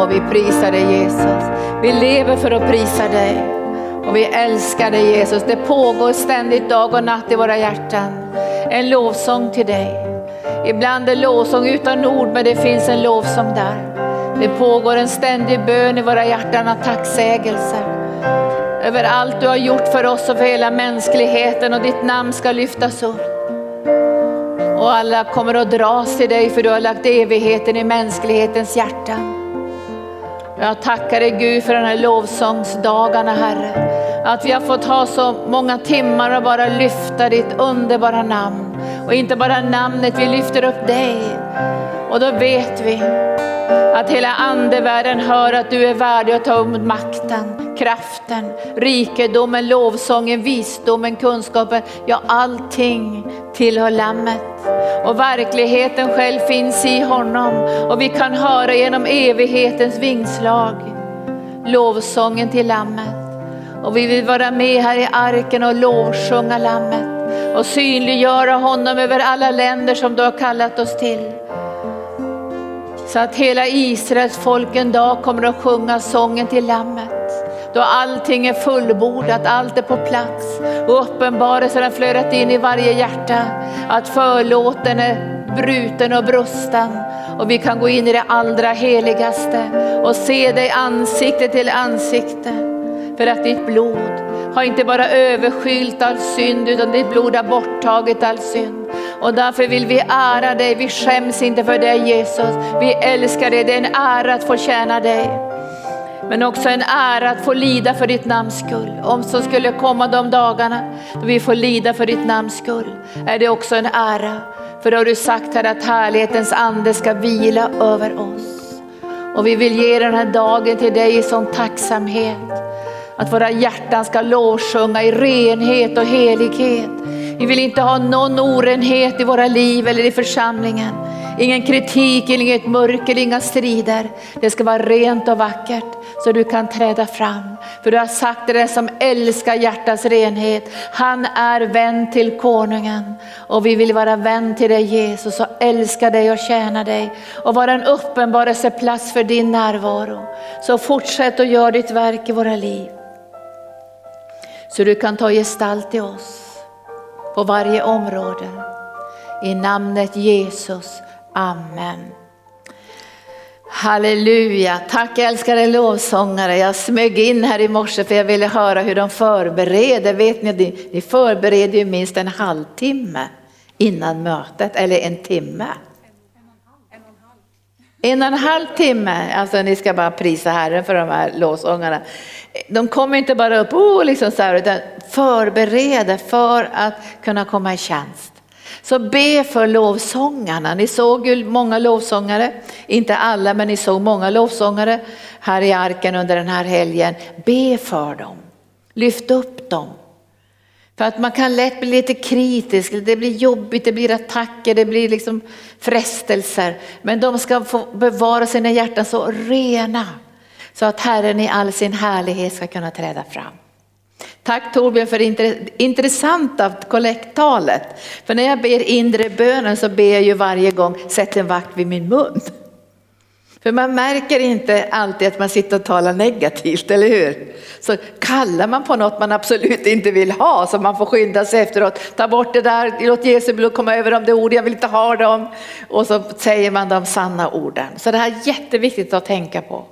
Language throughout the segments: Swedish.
Och vi prisar dig Jesus. Vi lever för att prisa dig. Och vi älskar dig Jesus. Det pågår ständigt dag och natt i våra hjärtan. En lovsång till dig. Ibland är lovsång utan ord men det finns en lovsång där. Det pågår en ständig bön i våra hjärtan av tacksägelser. Över allt du har gjort för oss och för hela mänskligheten och ditt namn ska lyftas upp. Och alla kommer att dras till dig för du har lagt evigheten i mänsklighetens hjärtan. Jag tackar dig Gud för de här lovsångsdagarna Herre. Att vi har fått ha så många timmar och bara lyfta ditt underbara namn. Och inte bara namnet, vi lyfter upp dig. Och då vet vi att hela andevärlden hör att du är värdig att ta emot makten, kraften, rikedomen, lovsången, visdomen, kunskapen. Ja, allting tillhör Lammet. Och verkligheten själv finns i honom. Och vi kan höra genom evighetens vingslag lovsången till Lammet. Och vi vill vara med här i arken och lovsjunga Lammet och synliggöra honom över alla länder som du har kallat oss till. Så att hela Israels folk en dag kommer att sjunga sången till Lammet. Då allting är fullbordat, allt är på plats och uppenbarelsen har flödat in i varje hjärta. Att förlåten är bruten och brusten och vi kan gå in i det allra heligaste och se dig ansikte till ansikte. För att ditt blod har inte bara överskylt all synd utan ditt blod har borttagit all synd. Och därför vill vi ära dig, vi skäms inte för dig Jesus. Vi älskar dig, det är en ära att få tjäna dig. Men också en ära att få lida för ditt namns skull. Om så skulle komma de dagarna då vi får lida för ditt namns skull, är det också en ära. För då har du sagt här att härlighetens ande ska vila över oss. Och vi vill ge den här dagen till dig i sån tacksamhet. Att våra hjärtan ska lovsjunga i renhet och helighet. Vi vill inte ha någon orenhet i våra liv eller i församlingen. Ingen kritik, inget mörker, inga strider. Det ska vara rent och vackert så du kan träda fram. För du har sagt det som älskar hjärtats renhet. Han är vän till konungen och vi vill vara vän till dig Jesus och älska dig och tjäna dig och vara en uppenbarelseplats för din närvaro. Så fortsätt att göra ditt verk i våra liv. Så du kan ta gestalt i oss på varje område. I namnet Jesus. Amen. Halleluja, tack älskade lovsångare. Jag smög in här i morse för jag ville höra hur de förbereder. Vet ni, ni förbereder ju minst en halvtimme innan mötet, eller en timme. En och en halv timme, alltså ni ska bara prisa Herren för de här lovsångarna. De kommer inte bara upp oh, liksom så här, utan förbereder för att kunna komma i tjänst. Så be för lovsångarna. Ni såg ju många lovsångare, inte alla men ni såg många lovsångare här i arken under den här helgen. Be för dem, lyft upp dem. För att man kan lätt bli lite kritisk, det blir jobbigt, det blir attacker, det blir liksom frestelser. Men de ska få bevara sina hjärtan så rena så att Herren i all sin härlighet ska kunna träda fram. Tack Torbjörn för det intressanta kollekttalet. För när jag ber inre bönen så ber jag ju varje gång, sätt en vakt vid min mun. För man märker inte alltid att man sitter och talar negativt, eller hur? Så kallar man på något man absolut inte vill ha så man får skynda sig efteråt. Ta bort det där, låt Jesu blod komma över de ord, jag vill inte ha dem. Och så säger man de sanna orden. Så det här är jätteviktigt att tänka på.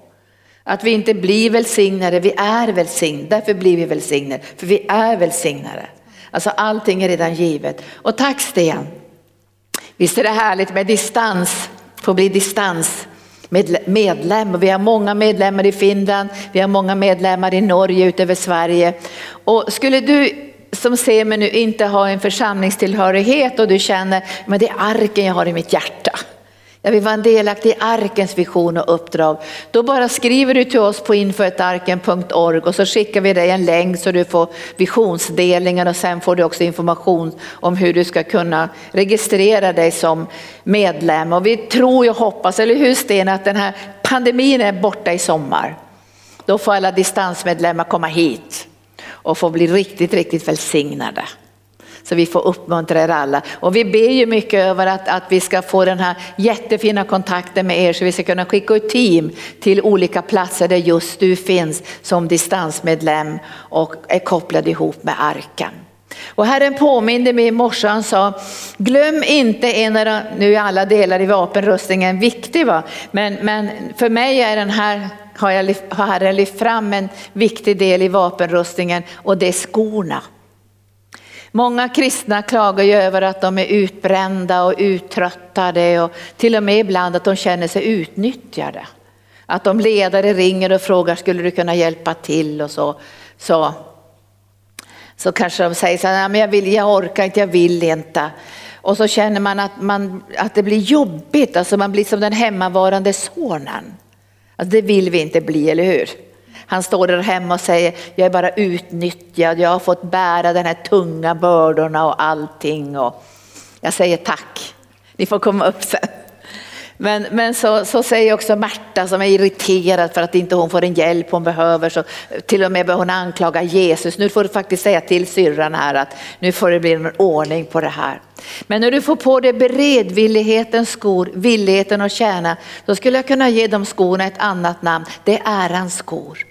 Att vi inte blir välsignade, vi är välsignade. Därför blir vi välsignade, för vi är välsignade. Alltså allting är redan givet. Och tack Sten. Visst är det härligt med distans, få bli distans medlem. Vi har många medlemmar i Finland, vi har många medlemmar i Norge utöver Sverige. Och skulle du som ser mig nu inte ha en församlingstillhörighet och du känner, men det är arken jag har i mitt hjärta. Jag vill vara en delaktig i arkens vision och uppdrag. Då bara skriver du till oss på info.arken.org och så skickar vi dig en länk så du får visionsdelningen och sen får du också information om hur du ska kunna registrera dig som medlem. Och vi tror och hoppas, eller hur Sten, att den här pandemin är borta i sommar. Då får alla distansmedlemmar komma hit och få bli riktigt, riktigt välsignade. Så vi får uppmuntra er alla. Och vi ber ju mycket över att, att vi ska få den här jättefina kontakten med er så vi ska kunna skicka ut team till olika platser där just du finns som distansmedlem och är kopplad ihop med arken. Och Herren påminde mig i morse, han sa, glöm inte en av de, nu är alla delar i vapenrustningen viktig va, men, men för mig är den här, har, jag, har Herren lyft fram en viktig del i vapenrustningen och det är skorna. Många kristna klagar ju över att de är utbrända och uttröttade och till och med ibland att de känner sig utnyttjade. Att de ledare ringer och frågar, skulle du kunna hjälpa till och så. så så kanske de säger så här, men jag, vill, jag orkar inte, jag vill inte. Och så känner man att, man att det blir jobbigt, alltså man blir som den hemmavarande sonen. Alltså det vill vi inte bli, eller hur? Han står där hemma och säger, jag är bara utnyttjad, jag har fått bära den här tunga bördorna och allting. Och jag säger tack, ni får komma upp sen. Men, men så, så säger också Märta som är irriterad för att inte hon får den hjälp hon behöver. Så till och med börjar hon anklaga Jesus. Nu får du faktiskt säga till syrran här att nu får det bli en ordning på det här. Men när du får på dig beredvillighetens skor, villigheten att tjäna, då skulle jag kunna ge de skorna ett annat namn. Det är ärans skor.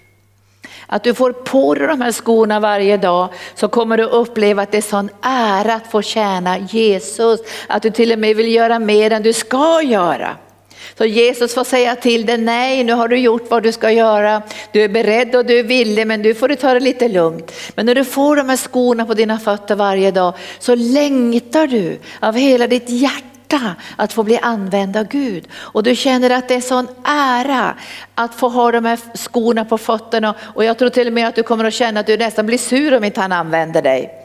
Att du får på dig de här skorna varje dag så kommer du uppleva att det är sån ära att få tjäna Jesus. Att du till och med vill göra mer än du ska göra. Så Jesus får säga till dig, nej nu har du gjort vad du ska göra. Du är beredd och du är villig men du får du ta det lite lugnt. Men när du får de här skorna på dina fötter varje dag så längtar du av hela ditt hjärta hjärta att få bli använd av Gud. Och du känner att det är sån ära att få ha de här skorna på fötterna och jag tror till och med att du kommer att känna att du nästan blir sur om inte han använder dig.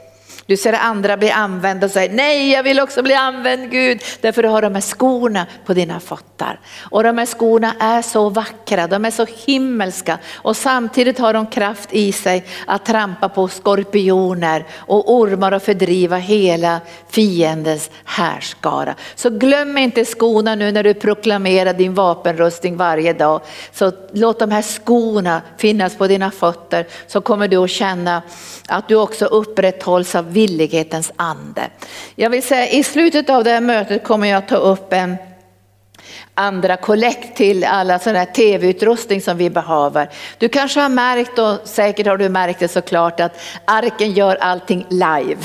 Du ser andra bli använda och säger nej jag vill också bli använd Gud. Därför du har de här skorna på dina fötter. Och de här skorna är så vackra, de är så himmelska och samtidigt har de kraft i sig att trampa på skorpioner och ormar och fördriva hela fiendens härskara. Så glöm inte skorna nu när du proklamerar din vapenrustning varje dag. Så låt de här skorna finnas på dina fötter så kommer du att känna att du också upprätthålls av villighetens ande. Jag vill säga i slutet av det här mötet kommer jag ta upp en andra kollekt till alla sådana här tv-utrustning som vi behöver. Du kanske har märkt och säkert har du märkt det såklart att arken gör allting live.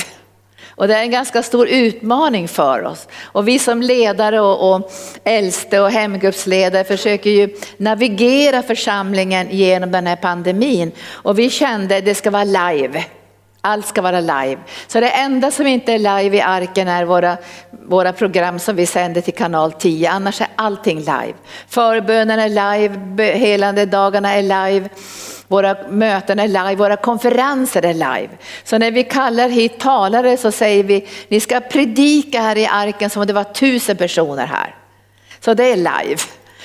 Och det är en ganska stor utmaning för oss. Och vi som ledare och, och äldste och hemgruppsledare försöker ju navigera församlingen genom den här pandemin. Och vi kände att det ska vara live. Allt ska vara live. Så det enda som inte är live i arken är våra, våra program som vi sänder till kanal 10. Annars är allting live. Förbönen är live, helande dagarna är live. Våra möten är live, våra konferenser är live. Så när vi kallar hit talare så säger vi, ni ska predika här i arken som om det var tusen personer här. Så det är live.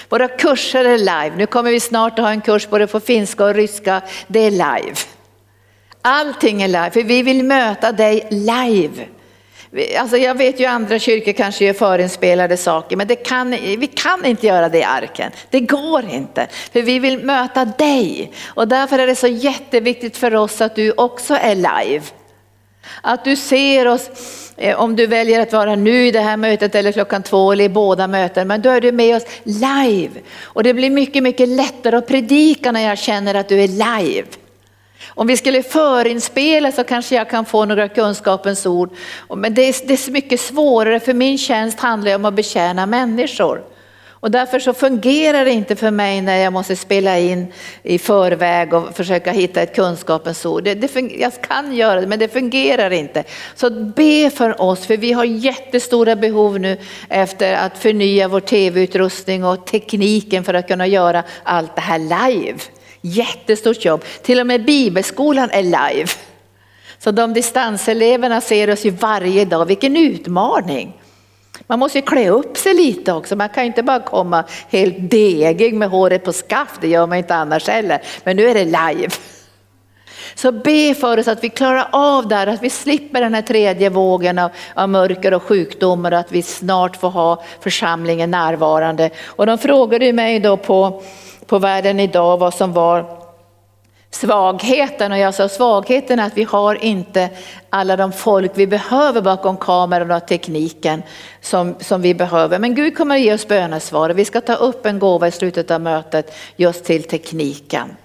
Våra kurser är live. Nu kommer vi snart att ha en kurs både på finska och ryska. Det är live. Allting är live, för vi vill möta dig live. Alltså jag vet ju andra kyrkor kanske gör förinspelade saker, men det kan, vi kan inte göra det i arken. Det går inte, för vi vill möta dig. Och därför är det så jätteviktigt för oss att du också är live. Att du ser oss, eh, om du väljer att vara nu i det här mötet eller klockan två eller i båda möten, men då är du med oss live. Och det blir mycket, mycket lättare att predika när jag känner att du är live. Om vi skulle förinspela så kanske jag kan få några kunskapens ord. Men det är, det är så mycket svårare för min tjänst handlar om att betjäna människor. Och därför så fungerar det inte för mig när jag måste spela in i förväg och försöka hitta ett kunskapens ord. Det, det, jag kan göra det men det fungerar inte. Så be för oss för vi har jättestora behov nu efter att förnya vår tv-utrustning och tekniken för att kunna göra allt det här live. Jättestort jobb. Till och med bibelskolan är live. Så de distanseleverna ser oss ju varje dag. Vilken utmaning. Man måste ju klä upp sig lite också. Man kan ju inte bara komma helt degig med håret på skaft. Det gör man inte annars heller. Men nu är det live. Så be för oss att vi klarar av det här, att vi slipper den här tredje vågen av, av mörker och sjukdomar och att vi snart får ha församlingen närvarande. Och de frågade mig då på på världen idag vad som var svagheten och jag sa svagheten är att vi har inte alla de folk vi behöver bakom kameran och tekniken som, som vi behöver. Men Gud kommer att ge oss bönesvar och vi ska ta upp en gåva i slutet av mötet just till tekniken.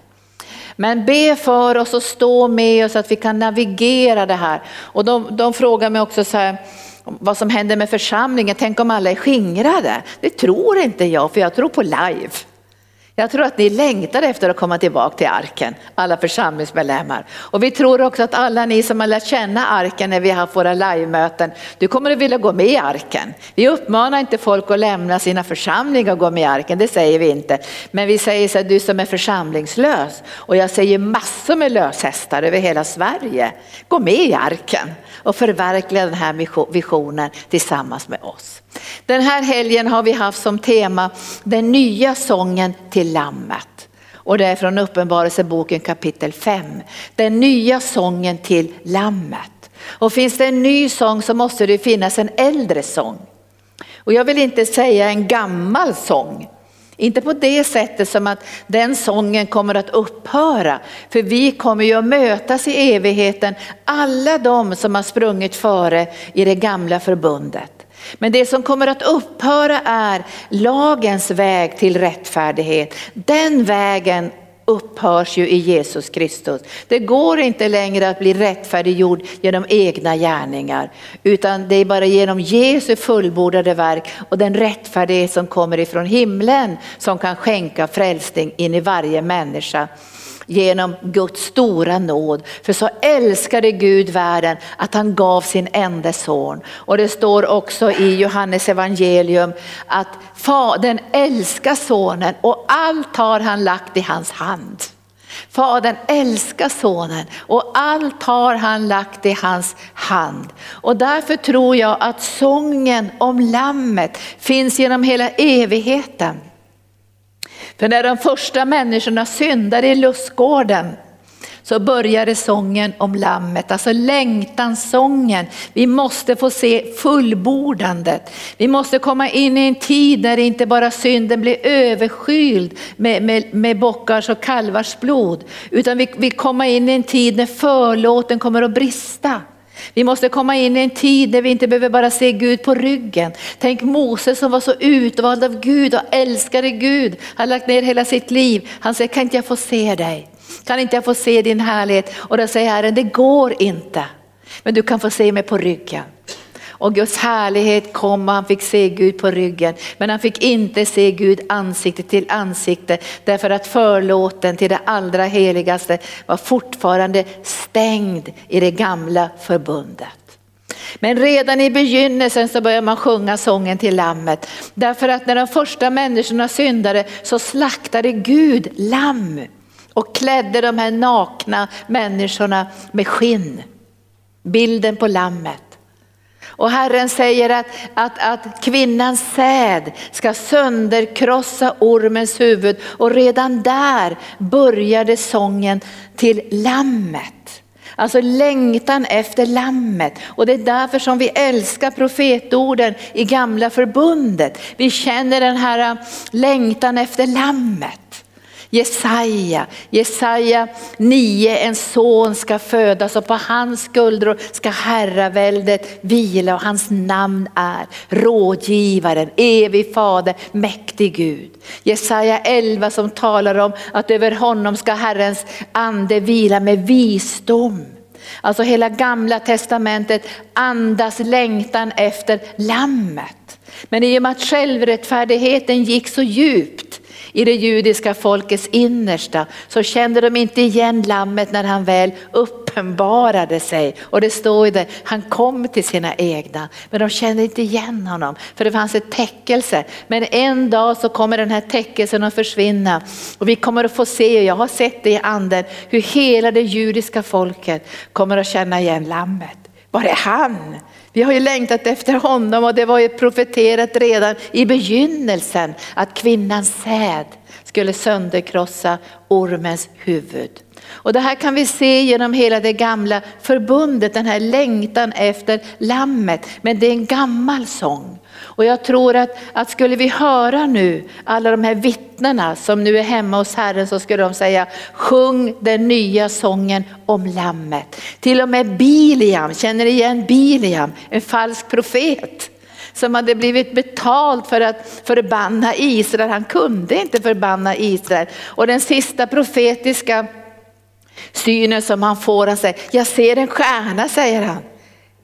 Men be för oss och stå med oss så att vi kan navigera det här. Och de, de frågar mig också så här, vad som händer med församlingen, tänk om alla är skingrade? Det tror inte jag, för jag tror på live. Jag tror att ni längtar efter att komma tillbaka till arken, alla församlingsmedlemmar. Och vi tror också att alla ni som har lärt känna arken när vi har haft våra livemöten, du kommer att vilja gå med i arken. Vi uppmanar inte folk att lämna sina församlingar och gå med i arken, det säger vi inte. Men vi säger så här, du som är församlingslös, och jag säger massor med löshästar över hela Sverige, gå med i arken och förverkliga den här visionen tillsammans med oss. Den här helgen har vi haft som tema den nya sången till Lammet. Och det är från Uppenbarelseboken kapitel 5. Den nya sången till Lammet. Och finns det en ny sång så måste det finnas en äldre sång. Och jag vill inte säga en gammal sång. Inte på det sättet som att den sången kommer att upphöra. För vi kommer ju att mötas i evigheten, alla de som har sprungit före i det gamla förbundet. Men det som kommer att upphöra är lagens väg till rättfärdighet. Den vägen upphörs ju i Jesus Kristus. Det går inte längre att bli rättfärdiggjord genom egna gärningar, utan det är bara genom Jesu fullbordade verk och den rättfärdighet som kommer ifrån himlen som kan skänka frälsning in i varje människa genom Guds stora nåd. För så älskade Gud världen att han gav sin enda son. Och det står också i Johannes evangelium att Fadern älskar sonen och allt har han lagt i hans hand. Fadern älskar sonen och allt har han lagt i hans hand. Och därför tror jag att sången om lammet finns genom hela evigheten. För när de första människorna syndade i lustgården så började sången om lammet, alltså längtansången. Vi måste få se fullbordandet. Vi måste komma in i en tid när inte bara synden blir överskyld med, med, med bockars och kalvars blod, utan vi, vi kommer in i en tid när förlåten kommer att brista. Vi måste komma in i en tid där vi inte behöver bara se Gud på ryggen. Tänk Moses som var så utvald av Gud och älskade Gud. Han lagt ner hela sitt liv. Han säger, kan inte jag få se dig? Kan inte jag få se din härlighet? Och då säger Herren, det går inte. Men du kan få se mig på ryggen. Och Guds härlighet kom och han fick se Gud på ryggen. Men han fick inte se Gud ansikte till ansikte därför att förlåten till det allra heligaste var fortfarande stängd i det gamla förbundet. Men redan i begynnelsen så börjar man sjunga sången till lammet. Därför att när de första människorna syndade så slaktade Gud lamm och klädde de här nakna människorna med skinn. Bilden på lammet. Och Herren säger att, att, att kvinnans säd ska sönderkrossa ormens huvud och redan där började sången till lammet. Alltså längtan efter lammet. Och det är därför som vi älskar profetorden i gamla förbundet. Vi känner den här äh, längtan efter lammet. Jesaja, Jesaja 9, en son ska födas och på hans skuldror ska herraväldet vila och hans namn är rådgivaren, evig fader, mäktig Gud. Jesaja 11 som talar om att över honom ska Herrens ande vila med visdom. Alltså hela gamla testamentet andas längtan efter lammet. Men i och med att självrättfärdigheten gick så djupt i det judiska folkets innersta så kände de inte igen lammet när han väl uppenbarade sig. Och det står ju det, han kom till sina egna men de kände inte igen honom för det fanns ett täckelse. Men en dag så kommer den här täckelsen att försvinna och vi kommer att få se, och jag har sett det i anden, hur hela det judiska folket kommer att känna igen lammet. Var är han? Vi har ju längtat efter honom och det var ju profeterat redan i begynnelsen att kvinnans säd skulle sönderkrossa ormens huvud. Och det här kan vi se genom hela det gamla förbundet, den här längtan efter lammet. Men det är en gammal sång. Och jag tror att, att skulle vi höra nu alla de här vittnena som nu är hemma hos Herren så skulle de säga sjung den nya sången om lammet. Till och med Biliam, känner ni igen Biliam, en falsk profet som hade blivit betalt för att förbanna Israel. Han kunde inte förbanna Israel. Och den sista profetiska synen som han får, han säger, jag ser en stjärna säger han.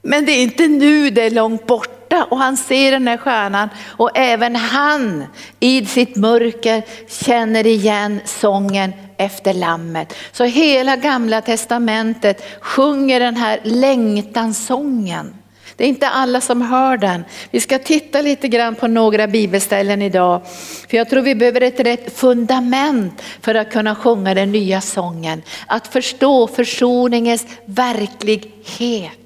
Men det är inte nu, det är långt borta och han ser den här stjärnan och även han i sitt mörker känner igen sången efter lammet. Så hela gamla testamentet sjunger den här längtansången. Det är inte alla som hör den. Vi ska titta lite grann på några bibelställen idag. För jag tror vi behöver ett rätt fundament för att kunna sjunga den nya sången. Att förstå försoningens verklighet.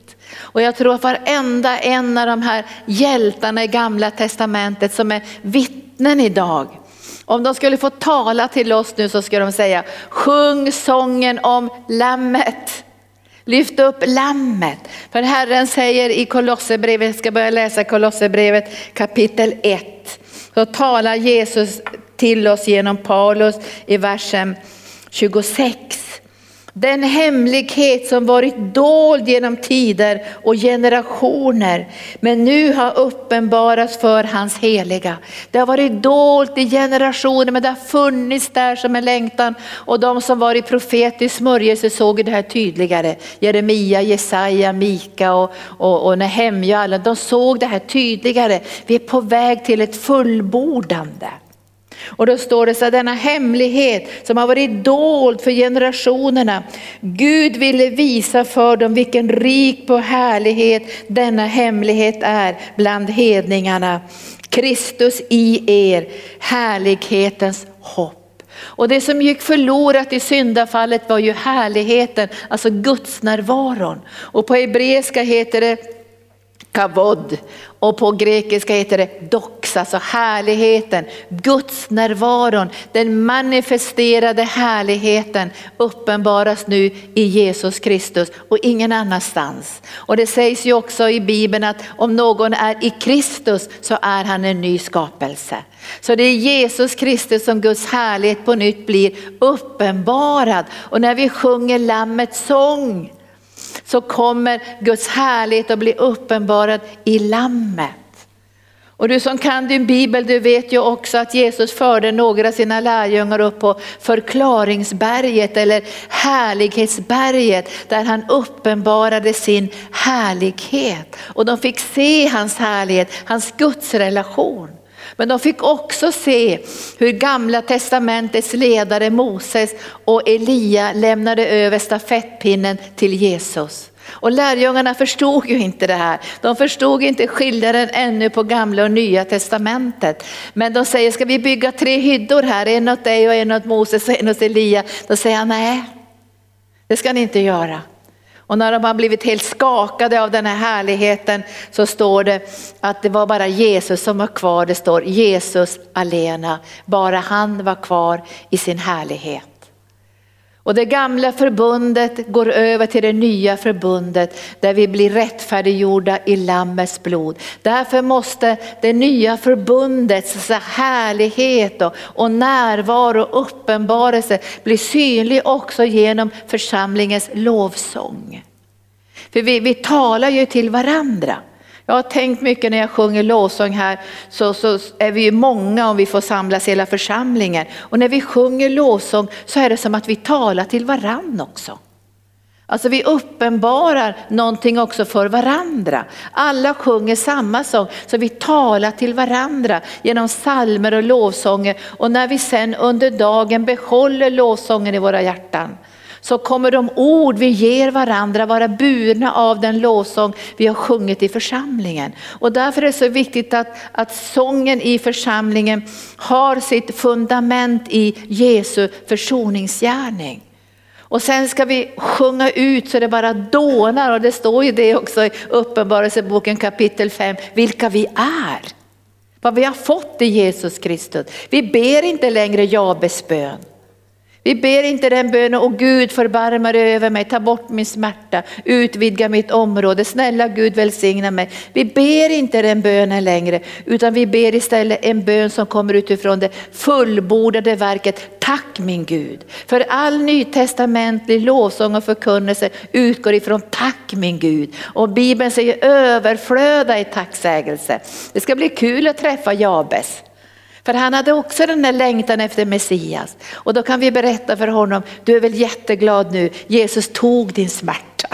Och jag tror att varenda en av de här hjältarna i gamla testamentet som är vittnen idag, om de skulle få tala till oss nu så skulle de säga, sjung sången om lammet. Lyft upp lammet. För Herren säger i Kolosserbrevet, jag ska börja läsa Kolosserbrevet kapitel 1. Så talar Jesus till oss genom Paulus i versen 26. Den hemlighet som varit dold genom tider och generationer men nu har uppenbarats för hans heliga. Det har varit dolt i generationer men det har funnits där som en längtan och de som var i profetisk smörjelse såg det här tydligare. Jeremia, Jesaja, Mika och, och, och Nehemja, alla, de såg det här tydligare. Vi är på väg till ett fullbordande. Och då står det så här, denna hemlighet som har varit dold för generationerna. Gud ville visa för dem vilken rik på härlighet denna hemlighet är bland hedningarna. Kristus i er, härlighetens hopp. Och det som gick förlorat i syndafallet var ju härligheten, alltså Guds närvaron. Och på hebreiska heter det kavod och på grekiska heter det doxa, alltså härligheten, Guds närvaron, den manifesterade härligheten uppenbaras nu i Jesus Kristus och ingen annanstans. Och det sägs ju också i Bibeln att om någon är i Kristus så är han en ny skapelse. Så det är Jesus Kristus som Guds härlighet på nytt blir uppenbarad. Och när vi sjunger Lammets sång så kommer Guds härlighet att bli uppenbarad i lammet. Och du som kan din bibel, du vet ju också att Jesus förde några av sina lärjungar upp på förklaringsberget eller härlighetsberget där han uppenbarade sin härlighet. Och de fick se hans härlighet, hans gudsrelation. Men de fick också se hur gamla testamentets ledare Moses och Elia lämnade över stafettpinnen till Jesus. Och lärjungarna förstod ju inte det här. De förstod inte skillnaden ännu på gamla och nya testamentet. Men de säger, ska vi bygga tre hyddor här, en åt dig och en åt Moses och en åt Elia? Då säger han, nej, det ska ni inte göra. Och när de har blivit helt skakade av den här härligheten så står det att det var bara Jesus som var kvar. Det står Jesus alena, bara han var kvar i sin härlighet. Och det gamla förbundet går över till det nya förbundet där vi blir rättfärdiggjorda i Lammets blod. Därför måste det nya förbundets härlighet och, och närvaro och uppenbarelse bli synlig också genom församlingens lovsång. För vi, vi talar ju till varandra. Jag har tänkt mycket när jag sjunger lovsång här så, så är vi ju många om vi får samlas hela församlingen. Och när vi sjunger lovsång så är det som att vi talar till varann också. Alltså vi uppenbarar någonting också för varandra. Alla sjunger samma sång så vi talar till varandra genom salmer och lovsånger. Och när vi sen under dagen behåller lovsången i våra hjärtan så kommer de ord vi ger varandra vara burna av den lovsång vi har sjungit i församlingen. Och därför är det så viktigt att, att sången i församlingen har sitt fundament i Jesu försoningsgärning. Och sen ska vi sjunga ut så det bara dånar och det står ju det också i Uppenbarelseboken kapitel 5, vilka vi är. Vad vi har fått i Jesus Kristus. Vi ber inte längre Jabes bön. Vi ber inte den bönen, och Gud förbarma dig över mig, ta bort min smärta, utvidga mitt område, snälla Gud välsigna mig. Vi ber inte den bönen längre, utan vi ber istället en bön som kommer utifrån det fullbordade verket. Tack min Gud. För all nytestamentlig lovsång och förkunnelse utgår ifrån tack min Gud. Och Bibeln säger överflöda i tacksägelse. Det ska bli kul att träffa Jabes. För han hade också den där längtan efter Messias. Och då kan vi berätta för honom, du är väl jätteglad nu, Jesus tog din smärta.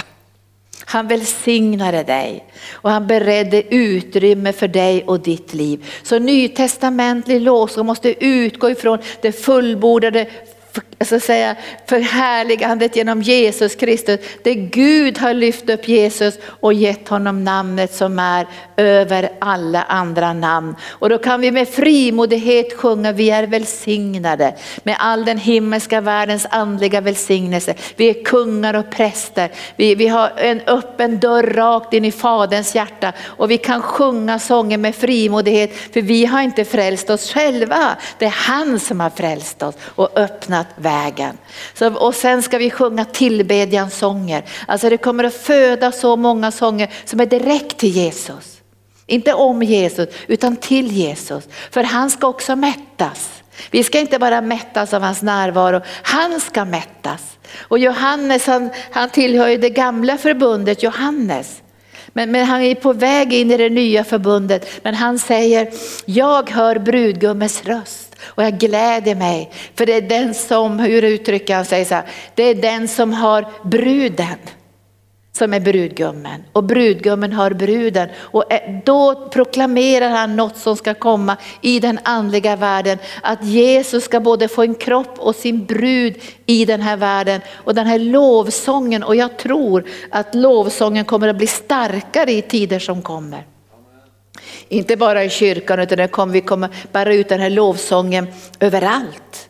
Han välsignade dig och han beredde utrymme för dig och ditt liv. Så nytestamentlig lovsång måste utgå ifrån det fullbordade så alltså säga, förhärligandet genom Jesus Kristus. Det Gud har lyft upp Jesus och gett honom namnet som är över alla andra namn. Och då kan vi med frimodighet sjunga, vi är välsignade med all den himmelska världens andliga välsignelse. Vi är kungar och präster. Vi, vi har en öppen dörr rakt in i Faderns hjärta och vi kan sjunga sånger med frimodighet för vi har inte frälst oss själva. Det är han som har frälst oss och öppnat vägen. Så, och sen ska vi sjunga tillbedjansånger. Alltså det kommer att föda så många sånger som är direkt till Jesus. Inte om Jesus utan till Jesus. För han ska också mättas. Vi ska inte bara mättas av hans närvaro, han ska mättas. Och Johannes han, han tillhör ju det gamla förbundet, Johannes. Men, men, han är på väg in i det nya förbundet. Men han säger, jag hör brudgummens röst och jag gläder mig. För det är den som, hur uttrycker han sig så här, det är den som har bruden som är brudgummen och brudgummen har bruden. Och eh, då proklamerar han något som ska komma i den andliga världen. Att Jesus ska både få en kropp och sin brud i den här världen. Och den här lovsången, och jag tror att lovsången kommer att bli starkare i tider som kommer. Inte bara i kyrkan utan vi kommer bära ut den här lovsången överallt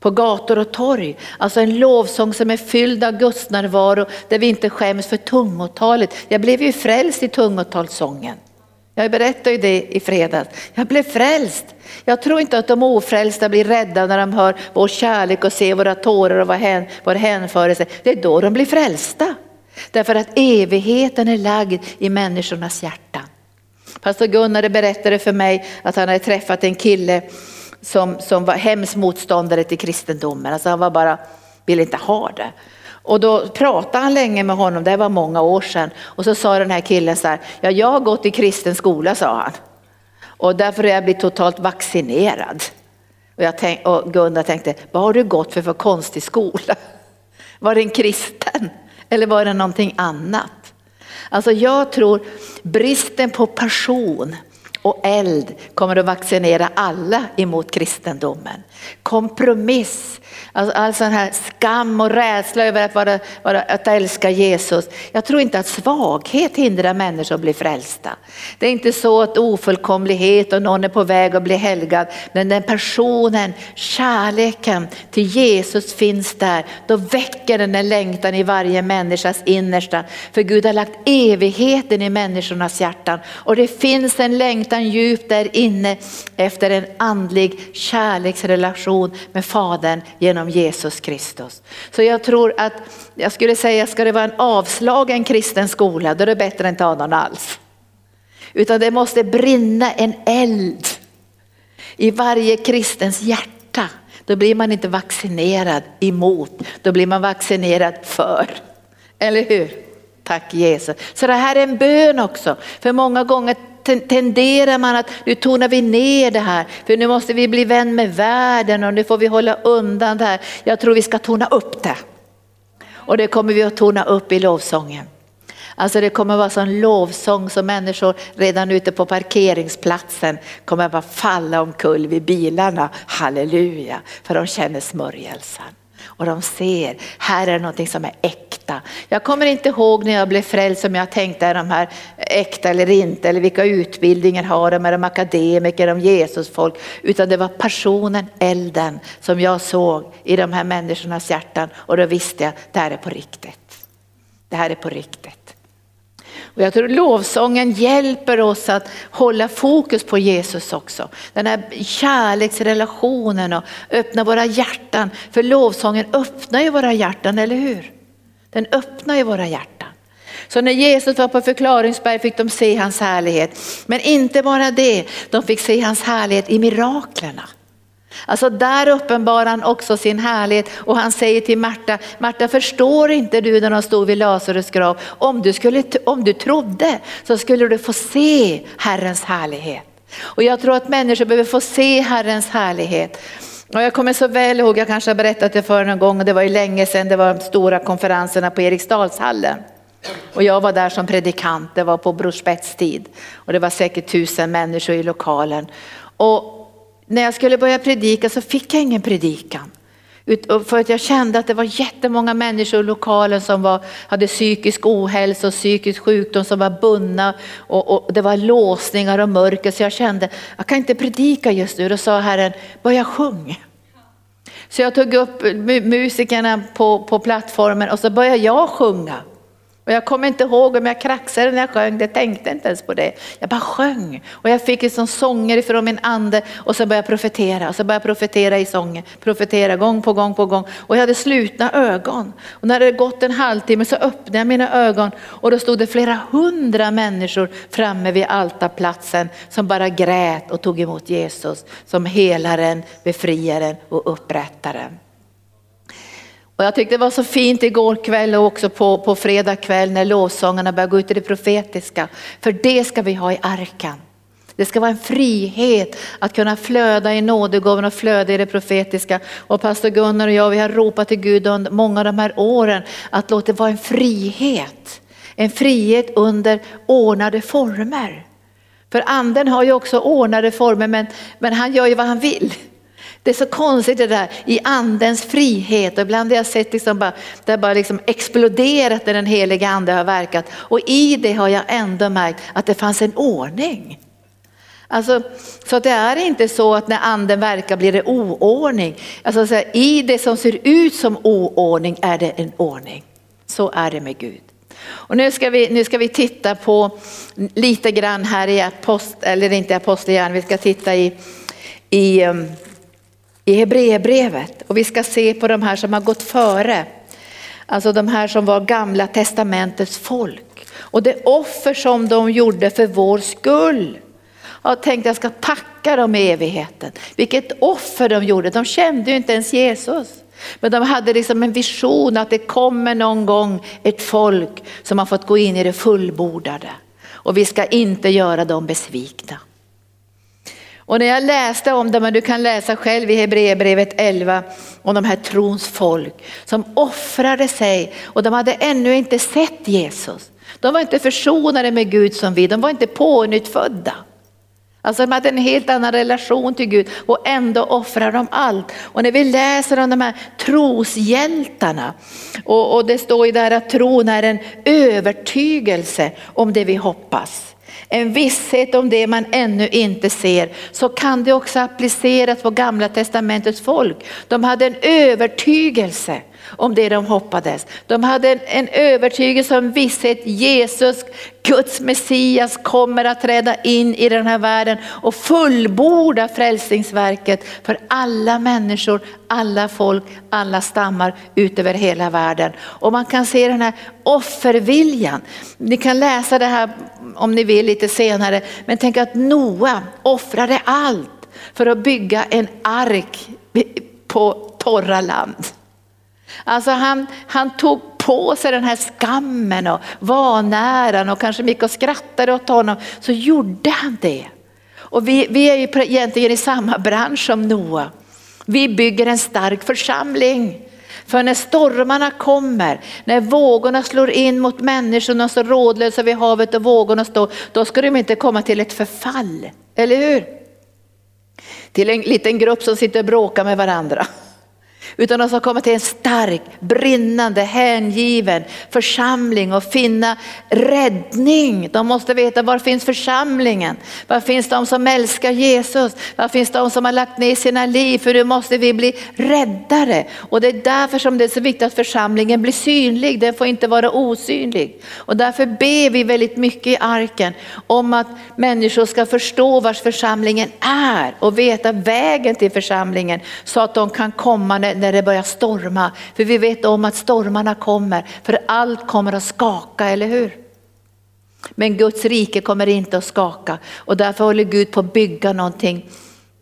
på gator och torg. Alltså en lovsång som är fylld av Guds närvaro där vi inte skäms för tungotalet. Jag blev ju frälst i tungotalssången. Jag berättade ju det i fredags. Jag blev frälst. Jag tror inte att de ofrälsta blir rädda när de hör vår kärlek och ser våra tårar och vår hänförelse. Det är då de blir frälsta. Därför att evigheten är lagd i människornas hjärtan. Pastor Gunnar berättade för mig att han hade träffat en kille som, som var hemskt motståndare till kristendomen. Alltså han var bara, ville inte ha det. Och då pratade han länge med honom, det var många år sedan. Och så sa den här killen så här, ja jag har gått i kristen skola sa han. Och därför har jag blivit totalt vaccinerad. Och, jag tänk, och Gunnar tänkte, vad har du gått för för konstig skola? Var det en kristen? Eller var det någonting annat? Alltså jag tror bristen på passion och eld kommer att vaccinera alla emot kristendomen. Kompromiss, all, all sån här skam och rädsla över att, vara, vara, att älska Jesus. Jag tror inte att svaghet hindrar människor att bli frälsta. Det är inte så att ofullkomlighet och någon är på väg att bli helgad, men den personen, kärleken till Jesus finns där, då väcker den en längtan i varje människas innersta. För Gud har lagt evigheten i människornas hjärtan och det finns en längtan djupt där inne efter en andlig kärleksrelation relation med Fadern genom Jesus Kristus. Så jag tror att, jag skulle säga, ska det vara en avslagen kristen skola, då är det bättre att inte ha någon alls. Utan det måste brinna en eld i varje kristens hjärta. Då blir man inte vaccinerad emot, då blir man vaccinerad för. Eller hur? Tack Jesus. Så det här är en bön också. För många gånger tenderar man att nu tonar vi ner det här, för nu måste vi bli vän med världen och nu får vi hålla undan det här. Jag tror vi ska tona upp det. Och det kommer vi att tona upp i lovsången. Alltså det kommer vara sån lovsång som människor redan ute på parkeringsplatsen kommer att falla omkull vid bilarna. Halleluja, för de känner smörjelsen. Och de ser, här är någonting som är äkta. Jag kommer inte ihåg när jag blev frälst som jag tänkte, är de här äkta eller inte? Eller vilka utbildningar har de? Är de akademiker? Är de Jesusfolk? Utan det var passionen, elden som jag såg i de här människornas hjärtan. Och då visste jag, det här är på riktigt. Det här är på riktigt. Och jag tror lovsången hjälper oss att hålla fokus på Jesus också. Den här kärleksrelationen och öppna våra hjärtan. För lovsången öppnar ju våra hjärtan, eller hur? Den öppnar ju våra hjärtan. Så när Jesus var på förklaringsberg fick de se hans härlighet. Men inte bara det, de fick se hans härlighet i miraklerna. Alltså där uppenbarar han också sin härlighet och han säger till Marta, Marta förstår inte du när de stod vid Lazarus grav, om du, skulle, om du trodde så skulle du få se Herrens härlighet. Och jag tror att människor behöver få se Herrens härlighet. Och jag kommer så väl ihåg, jag kanske har berättat det för någon gång, och det var ju länge sedan, det var de stora konferenserna på Eriksdalshallen. Och jag var där som predikant, det var på Bror tid. Och det var säkert tusen människor i lokalen. Och när jag skulle börja predika så fick jag ingen predikan. För att jag kände att det var jättemånga människor i lokalen som var, hade psykisk ohälsa och psykisk sjukdom som var bundna och, och, det var låsningar och mörker så jag kände jag kan inte predika just nu. Då sa Herren, börja sjung. Så jag tog upp musikerna på, på plattformen och så började jag sjunga. Och jag kommer inte ihåg om jag kraxade när jag sjöng, det tänkte inte ens på det. Jag bara sjöng och jag fick liksom sånger ifrån min ande och så började jag profetera och så började jag profetera i sången. Profetera gång på gång på gång och jag hade slutna ögon. Och när det hade gått en halvtimme så öppnade jag mina ögon och då stod det flera hundra människor framme vid altarplatsen som bara grät och tog emot Jesus som helaren, befriaren och upprättaren. Och jag tyckte det var så fint igår kväll och också på, på fredag kväll när lovsångarna började gå ut i det profetiska. För det ska vi ha i arken. Det ska vara en frihet att kunna flöda i nådegåvan och flöda i det profetiska. Och pastor Gunnar och jag vi har ropat till Gud under många av de här åren att låta det vara en frihet. En frihet under ordnade former. För anden har ju också ordnade former men, men han gör ju vad han vill. Det är så konstigt det där i andens frihet och ibland har jag sett liksom bara, det har bara liksom exploderat när den heliga ande har verkat och i det har jag ändå märkt att det fanns en ordning. Alltså, så det är inte så att när anden verkar blir det oordning. Alltså, så I det som ser ut som oordning är det en ordning. Så är det med Gud. Och nu ska vi, nu ska vi titta på lite grann här i apost, eller inte apostlagärningarna, vi ska titta i, i um, i Hebreerbrevet och vi ska se på de här som har gått före. Alltså de här som var gamla testamentets folk och det offer som de gjorde för vår skull. Jag tänkte jag ska tacka dem i evigheten. Vilket offer de gjorde, de kände ju inte ens Jesus. Men de hade liksom en vision att det kommer någon gång ett folk som har fått gå in i det fullbordade. Och vi ska inte göra dem besvikna. Och när jag läste om det, men du kan läsa själv i Hebreerbrevet 11 om de här trons folk som offrade sig och de hade ännu inte sett Jesus. De var inte försonade med Gud som vi, de var inte pånyttfödda. Alltså de hade en helt annan relation till Gud och ändå offrar de allt. Och när vi läser om de här troshjältarna och, och det står ju där att tron är en övertygelse om det vi hoppas en visshet om det man ännu inte ser, så kan det också appliceras på gamla testamentets folk. De hade en övertygelse om det de hoppades. De hade en, en övertygelse om visshet, Jesus, Guds Messias kommer att träda in i den här världen och fullborda frälsningsverket för alla människor, alla folk, alla stammar ut över hela världen. Och man kan se den här offerviljan. Ni kan läsa det här om ni vill lite senare, men tänk att Noa offrade allt för att bygga en ark på torra land. Alltså han, han tog på sig den här skammen och vanäran och kanske gick och skrattade åt honom, så gjorde han det. Och vi, vi är ju egentligen i samma bransch som Noa. Vi bygger en stark församling. För när stormarna kommer, när vågorna slår in mot människorna så rådlösa vid havet och vågorna står, då ska de inte komma till ett förfall. Eller hur? Till en liten grupp som sitter och bråkar med varandra. Utan de ska komma till en stark, brinnande, hängiven församling och finna räddning. De måste veta var finns församlingen? Var finns de som älskar Jesus? Var finns de som har lagt ner sina liv? För nu måste vi bli räddare. Och det är därför som det är så viktigt att församlingen blir synlig. Den får inte vara osynlig. Och därför ber vi väldigt mycket i arken om att människor ska förstå vars församlingen är och veta vägen till församlingen så att de kan komma när när det börjar storma. För vi vet om att stormarna kommer, för allt kommer att skaka, eller hur? Men Guds rike kommer inte att skaka och därför håller Gud på att bygga någonting,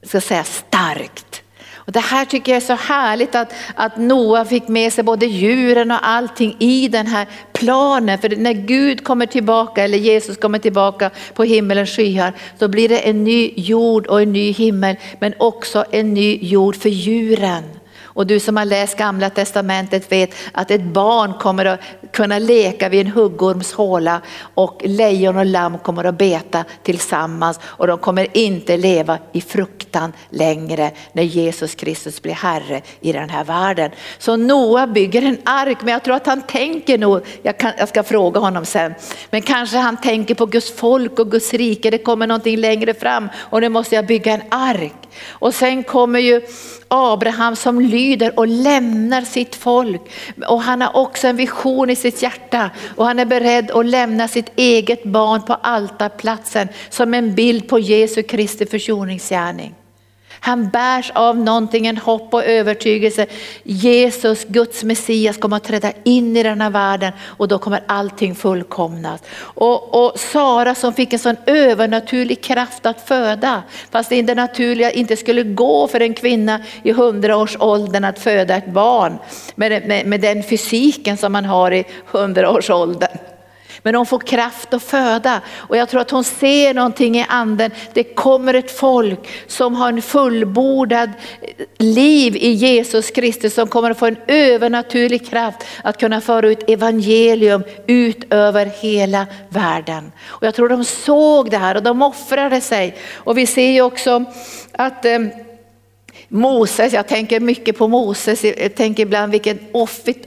ska säga starkt. Och det här tycker jag är så härligt att, att Noa fick med sig både djuren och allting i den här planen. För när Gud kommer tillbaka eller Jesus kommer tillbaka på himmelens skyar så blir det en ny jord och en ny himmel men också en ny jord för djuren. Och du som har läst gamla testamentet vet att ett barn kommer att kunna leka vid en huggormshåla och lejon och lamm kommer att beta tillsammans och de kommer inte leva i fruktan längre när Jesus Kristus blir Herre i den här världen. Så Noa bygger en ark, men jag tror att han tänker nog, jag, kan, jag ska fråga honom sen, men kanske han tänker på Guds folk och Guds rike, det kommer någonting längre fram och nu måste jag bygga en ark. Och sen kommer ju Abraham som lyder och lämnar sitt folk. Och han har också en vision i sitt hjärta och han är beredd att lämna sitt eget barn på altarplatsen som en bild på Jesu Kristi försoningsgärning. Han bärs av någonting, en hopp och övertygelse. Jesus, Guds Messias kommer att träda in i den här världen och då kommer allting fullkomnas. Och, och Sara som fick en sån övernaturlig kraft att föda, fast det inte naturliga inte skulle gå för en kvinna i hundraårsåldern att föda ett barn med, med, med den fysiken som man har i hundraårsåldern. Men hon får kraft att föda och jag tror att hon ser någonting i anden. Det kommer ett folk som har en fullbordad liv i Jesus Kristus som kommer att få en övernaturlig kraft att kunna föra ut evangelium ut över hela världen. Och jag tror de såg det här och de offrade sig. Och vi ser ju också att eh, Moses, jag tänker mycket på Moses, jag tänker ibland vilket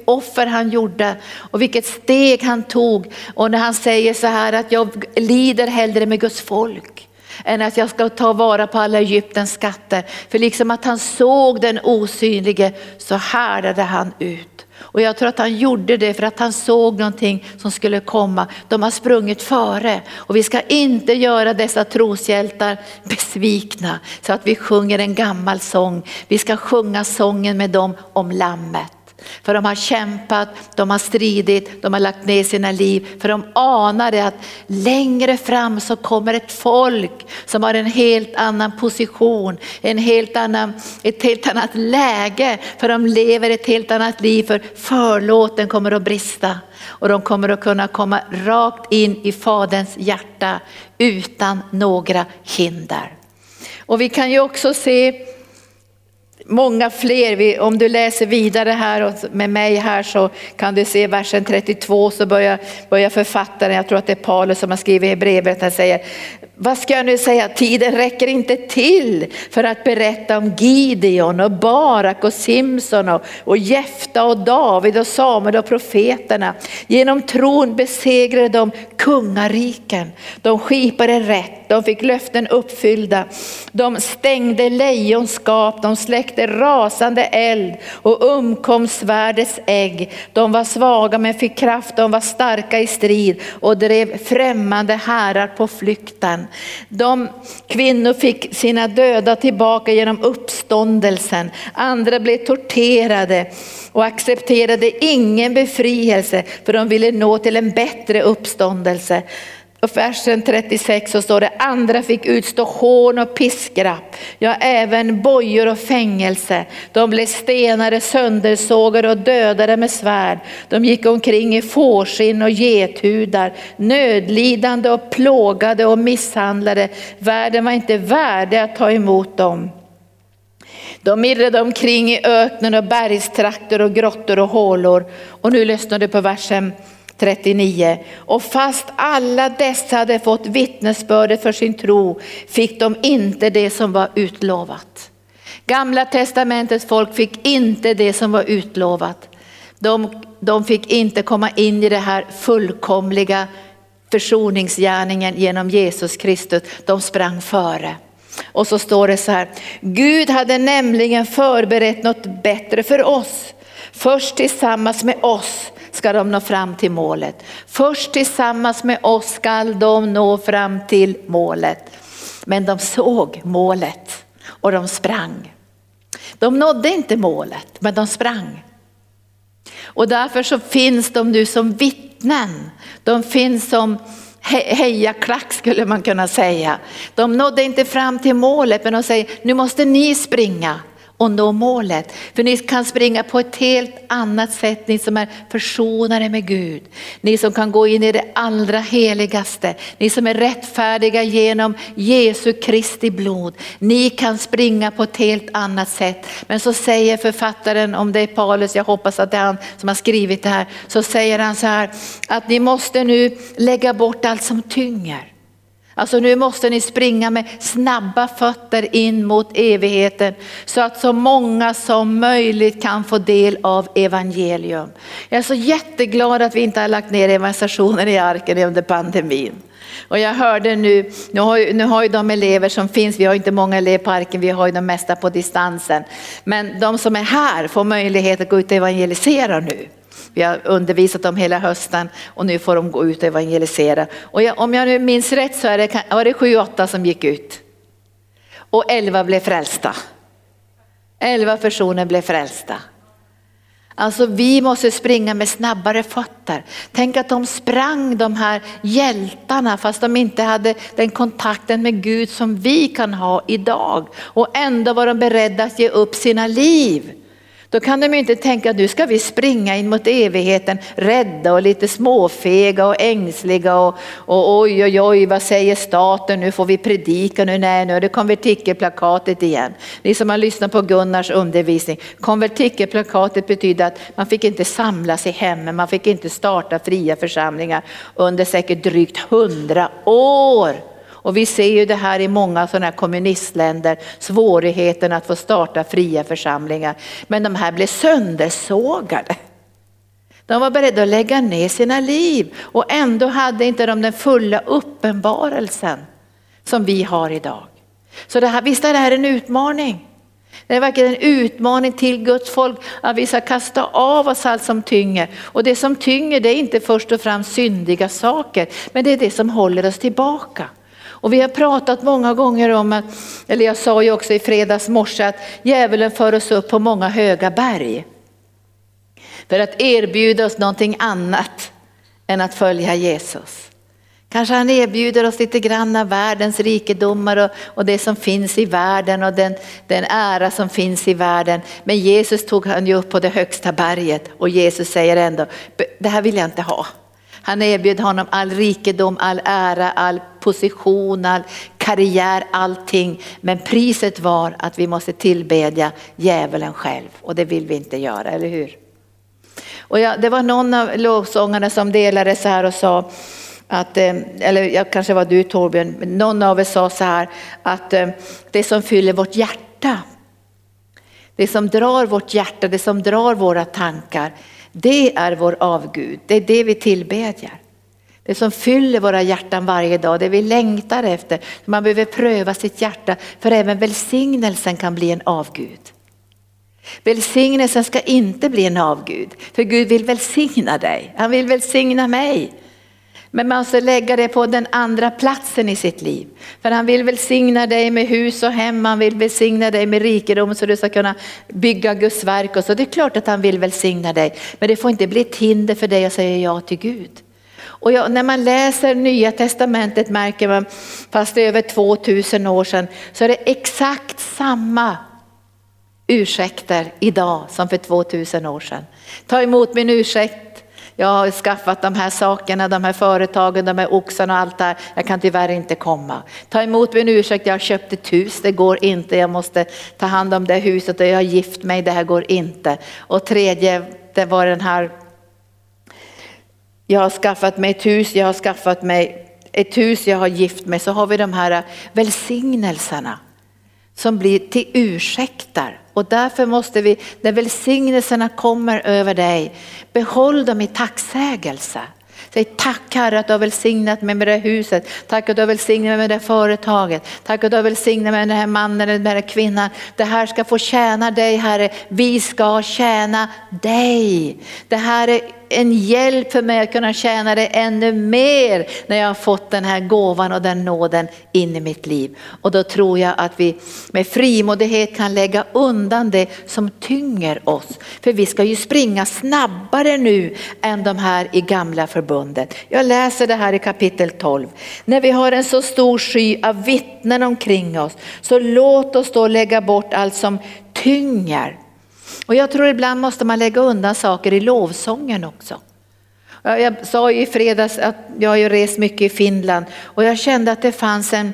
offer han gjorde och vilket steg han tog. Och när han säger så här att jag lider hellre med Guds folk än att jag ska ta vara på alla Egyptens skatter. För liksom att han såg den osynlige så härdade han ut. Och jag tror att han gjorde det för att han såg någonting som skulle komma. De har sprungit före och vi ska inte göra dessa troshjältar besvikna så att vi sjunger en gammal sång. Vi ska sjunga sången med dem om lammet. För de har kämpat, de har stridit, de har lagt ner sina liv. För de anade att längre fram så kommer ett folk som har en helt annan position, en helt annan, ett helt annat läge. För de lever ett helt annat liv, för förlåten kommer att brista. Och de kommer att kunna komma rakt in i Faderns hjärta utan några hinder. Och vi kan ju också se många fler. Om du läser vidare här med mig här så kan du se versen 32 så börjar, börjar författaren, jag tror att det är Paulus som har skrivit i brevet, han säger vad ska jag nu säga, tiden räcker inte till för att berätta om Gideon och Barak och Simson och, och Jefta och David och Samuel och profeterna. Genom tron besegrade de kungariken, de skipade rätt, de fick löften uppfyllda. De stängde lejonskap, de släckte rasande eld och umkom svärdets ägg. De var svaga men fick kraft, de var starka i strid och drev främmande härar på flykten. De kvinnor fick sina döda tillbaka genom uppståndelsen. Andra blev torterade och accepterade ingen befrielse för de ville nå till en bättre uppståndelse. Och versen 36 så står det, andra fick utstå hån och piskrapp, ja även bojor och fängelse. De blev stenade, söndersågade och dödade med svärd. De gick omkring i fårskinn och gethudar, nödlidande och plågade och misshandlade. Världen var inte värdig att ta emot dem. De irrade omkring i öknen och bergstrakter och grottor och hålor. Och nu lyssnar du på versen 39. Och fast alla dessa hade fått vittnesbördet för sin tro fick de inte det som var utlovat. Gamla testamentets folk fick inte det som var utlovat. De, de fick inte komma in i det här fullkomliga försoningsgärningen genom Jesus Kristus. De sprang före. Och så står det så här, Gud hade nämligen förberett något bättre för oss. Först tillsammans med oss ska de nå fram till målet. Först tillsammans med oss ska de nå fram till målet. Men de såg målet och de sprang. De nådde inte målet, men de sprang. Och därför så finns de nu som vittnen. De finns som hejaklack skulle man kunna säga. De nådde inte fram till målet men de säger nu måste ni springa och nå målet. För ni kan springa på ett helt annat sätt, ni som är försonade med Gud. Ni som kan gå in i det allra heligaste, ni som är rättfärdiga genom Jesu Kristi blod. Ni kan springa på ett helt annat sätt. Men så säger författaren, om det är Paulus, jag hoppas att det är han som har skrivit det här, så säger han så här att ni måste nu lägga bort allt som tynger. Alltså nu måste ni springa med snabba fötter in mot evigheten så att så många som möjligt kan få del av evangelium. Jag är så jätteglad att vi inte har lagt ner evangelisationen i arken under pandemin. Och jag hörde nu, nu har, nu har ju de elever som finns, vi har inte många elever på arken, vi har ju de mesta på distansen. Men de som är här får möjlighet att gå ut och evangelisera nu. Vi har undervisat dem hela hösten och nu får de gå ut och evangelisera. Och jag, om jag nu minns rätt så är det, var det sju, åtta som gick ut. Och elva blev frälsta. Elva personer blev frälsta. Alltså vi måste springa med snabbare fötter. Tänk att de sprang de här hjältarna fast de inte hade den kontakten med Gud som vi kan ha idag. Och ändå var de beredda att ge upp sina liv. Då kan de inte tänka att nu ska vi springa in mot evigheten rädda och lite småfega och ängsliga och, och oj oj oj vad säger staten nu får vi predika nu, nej nu är det konvertikelplakatet igen. Ni som har lyssnat på Gunnars undervisning, konvertikelplakatet betyder att man fick inte samlas i hemmen, man fick inte starta fria församlingar under säkert drygt hundra år. Och vi ser ju det här i många sådana här kommunistländer, svårigheten att få starta fria församlingar. Men de här blev söndersågade. De var beredda att lägga ner sina liv och ändå hade inte de den fulla uppenbarelsen som vi har idag. Så det här, visst är det här en utmaning. Det är verkligen en utmaning till Guds folk att vi ska kasta av oss allt som tynger. Och det som tynger det är inte först och främst syndiga saker, men det är det som håller oss tillbaka. Och vi har pratat många gånger om att, eller jag sa ju också i fredags morse att djävulen för oss upp på många höga berg. För att erbjuda oss någonting annat än att följa Jesus. Kanske han erbjuder oss lite grann av världens rikedomar och, och det som finns i världen och den, den ära som finns i världen. Men Jesus tog han ju upp på det högsta berget och Jesus säger ändå, det här vill jag inte ha. Han erbjöd honom all rikedom, all ära, all position, all karriär, allting. Men priset var att vi måste tillbedja djävulen själv och det vill vi inte göra, eller hur? Och ja, det var någon av lovsångarna som delade så här och sa att, eh, eller jag kanske var du Torbjörn, någon av er sa så här att eh, det som fyller vårt hjärta, det som drar vårt hjärta, det som drar våra tankar, det är vår avgud, det är det vi tillbedjar. Det som fyller våra hjärtan varje dag, det vi längtar efter. Man behöver pröva sitt hjärta för även välsignelsen kan bli en avgud. Välsignelsen ska inte bli en avgud, för Gud vill välsigna dig. Han vill välsigna mig. Men man måste lägga det på den andra platsen i sitt liv. För han vill välsigna dig med hus och hem, han vill välsigna dig med rikedom så du ska kunna bygga Guds verk. Och så. Det är klart att han vill välsigna dig, men det får inte bli ett hinder för dig att säga ja till Gud. Och jag, när man läser nya testamentet märker man, fast det är över 2000 år sedan, så är det exakt samma ursäkter idag som för 2000 år sedan. Ta emot min ursäkt, jag har skaffat de här sakerna, de här företagen, de här oxarna och allt det här. Jag kan tyvärr inte komma. Ta emot min ursäkt, jag har köpt ett hus, det går inte. Jag måste ta hand om det huset och jag har gift mig, det här går inte. Och tredje, det var den här jag har skaffat mig ett hus, jag har skaffat mig ett hus, jag har gift mig. Så har vi de här välsignelserna som blir till ursäkter. Och därför måste vi, när välsignelserna kommer över dig, behåll dem i tacksägelse. Säg tack Herre att du har välsignat mig med det här huset. Tack att du har välsignat mig med det här företaget. Tack att du har välsignat mig med den här mannen eller den här kvinnan. Det här ska få tjäna dig Herre. Vi ska tjäna dig. Det här är en hjälp för mig att kunna tjäna dig ännu mer när jag har fått den här gåvan och den nåden in i mitt liv. Och då tror jag att vi med frimodighet kan lägga undan det som tynger oss. För vi ska ju springa snabbare nu än de här i gamla förbundet. Jag läser det här i kapitel 12. När vi har en så stor sky av vittnen omkring oss så låt oss då lägga bort allt som tynger och jag tror ibland måste man lägga undan saker i lovsången också. Jag sa i fredags att jag har ju rest mycket i Finland och jag kände att det fanns en,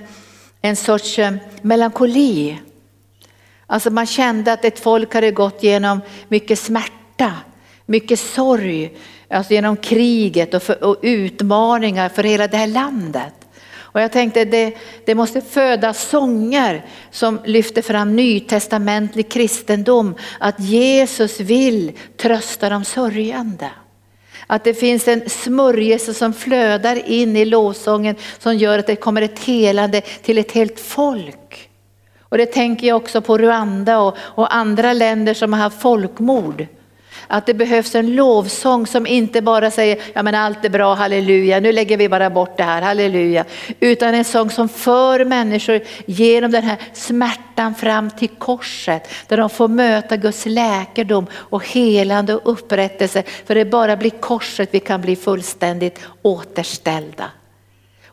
en sorts eh, melankoli. Alltså man kände att ett folk hade gått igenom mycket smärta, mycket sorg, alltså genom kriget och, för, och utmaningar för hela det här landet. Och jag tänkte det, det måste födas sånger som lyfter fram nytestamentlig kristendom, att Jesus vill trösta de sörjande. Att det finns en smörjelse som flödar in i lovsången som gör att det kommer ett helande till ett helt folk. Och det tänker jag också på Rwanda och, och andra länder som har haft folkmord. Att det behövs en lovsång som inte bara säger, ja men allt är bra, halleluja, nu lägger vi bara bort det här, halleluja. Utan en sång som för människor genom den här smärtan fram till korset. Där de får möta Guds läkedom och helande och upprättelse. För det bara blir korset vi kan bli fullständigt återställda.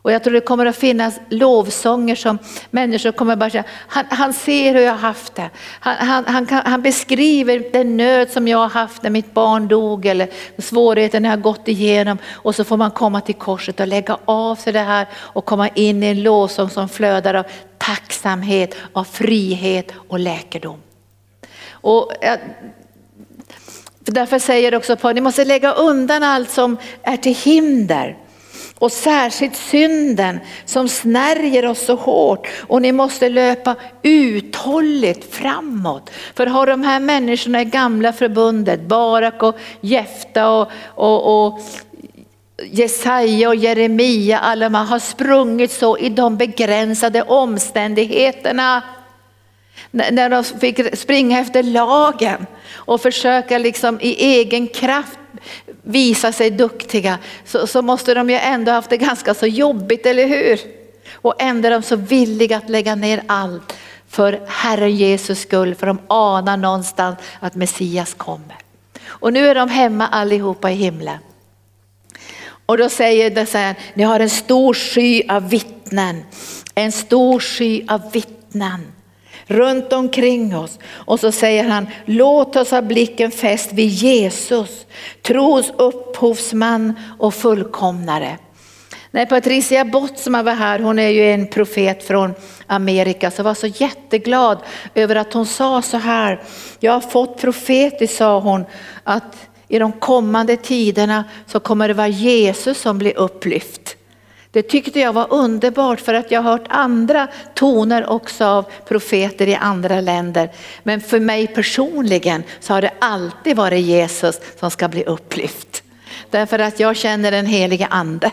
Och jag tror det kommer att finnas lovsånger som människor kommer bara säga, han, han ser hur jag har haft det. Han, han, han, kan, han, beskriver den nöd som jag har haft när mitt barn dog eller svårigheten jag har gått igenom. Och så får man komma till korset och lägga av sig det här och komma in i en lovsång som flödar av tacksamhet, av frihet och läkedom. Och eh, jag, därför säger också Paulus, ni måste lägga undan allt som är till hinder och särskilt synden som snärjer oss så hårt och ni måste löpa uthålligt framåt. För har de här människorna i gamla förbundet, Barak och Jefta och, och, och Jesaja och Jeremia, alla de har sprungit så i de begränsade omständigheterna. När de fick springa efter lagen och försöka liksom i egen kraft visa sig duktiga så, så måste de ju ändå haft det ganska så jobbigt, eller hur? Och ändå är de så villiga att lägga ner allt för Herren Jesus skull, för de anar någonstans att Messias kommer. Och nu är de hemma allihopa i himlen. Och då säger det så här, ni har en stor sky av vittnen, en stor sky av vittnen runt omkring oss. Och så säger han, låt oss ha blicken fäst vid Jesus, trons upphovsman och fullkomnare. När Patricia Bott som var här, hon är ju en profet från Amerika, så var så jätteglad över att hon sa så här, jag har fått profetiskt sa hon, att i de kommande tiderna så kommer det vara Jesus som blir upplyft. Det tyckte jag var underbart för att jag har hört andra toner också av profeter i andra länder. Men för mig personligen så har det alltid varit Jesus som ska bli upplyft. Därför att jag känner den helige ande.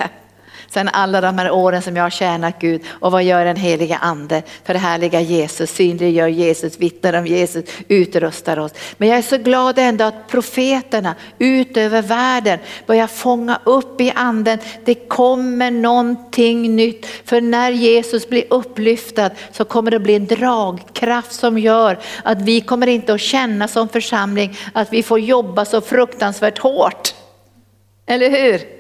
Sen alla de här åren som jag har tjänat Gud och vad gör den heliga ande för det härliga Jesus, synliggör Jesus, vittnar om Jesus, utrustar oss. Men jag är så glad ändå att profeterna ut över världen börjar fånga upp i anden, det kommer någonting nytt. För när Jesus blir upplyftad så kommer det bli en dragkraft som gör att vi kommer inte att känna som församling att vi får jobba så fruktansvärt hårt. Eller hur?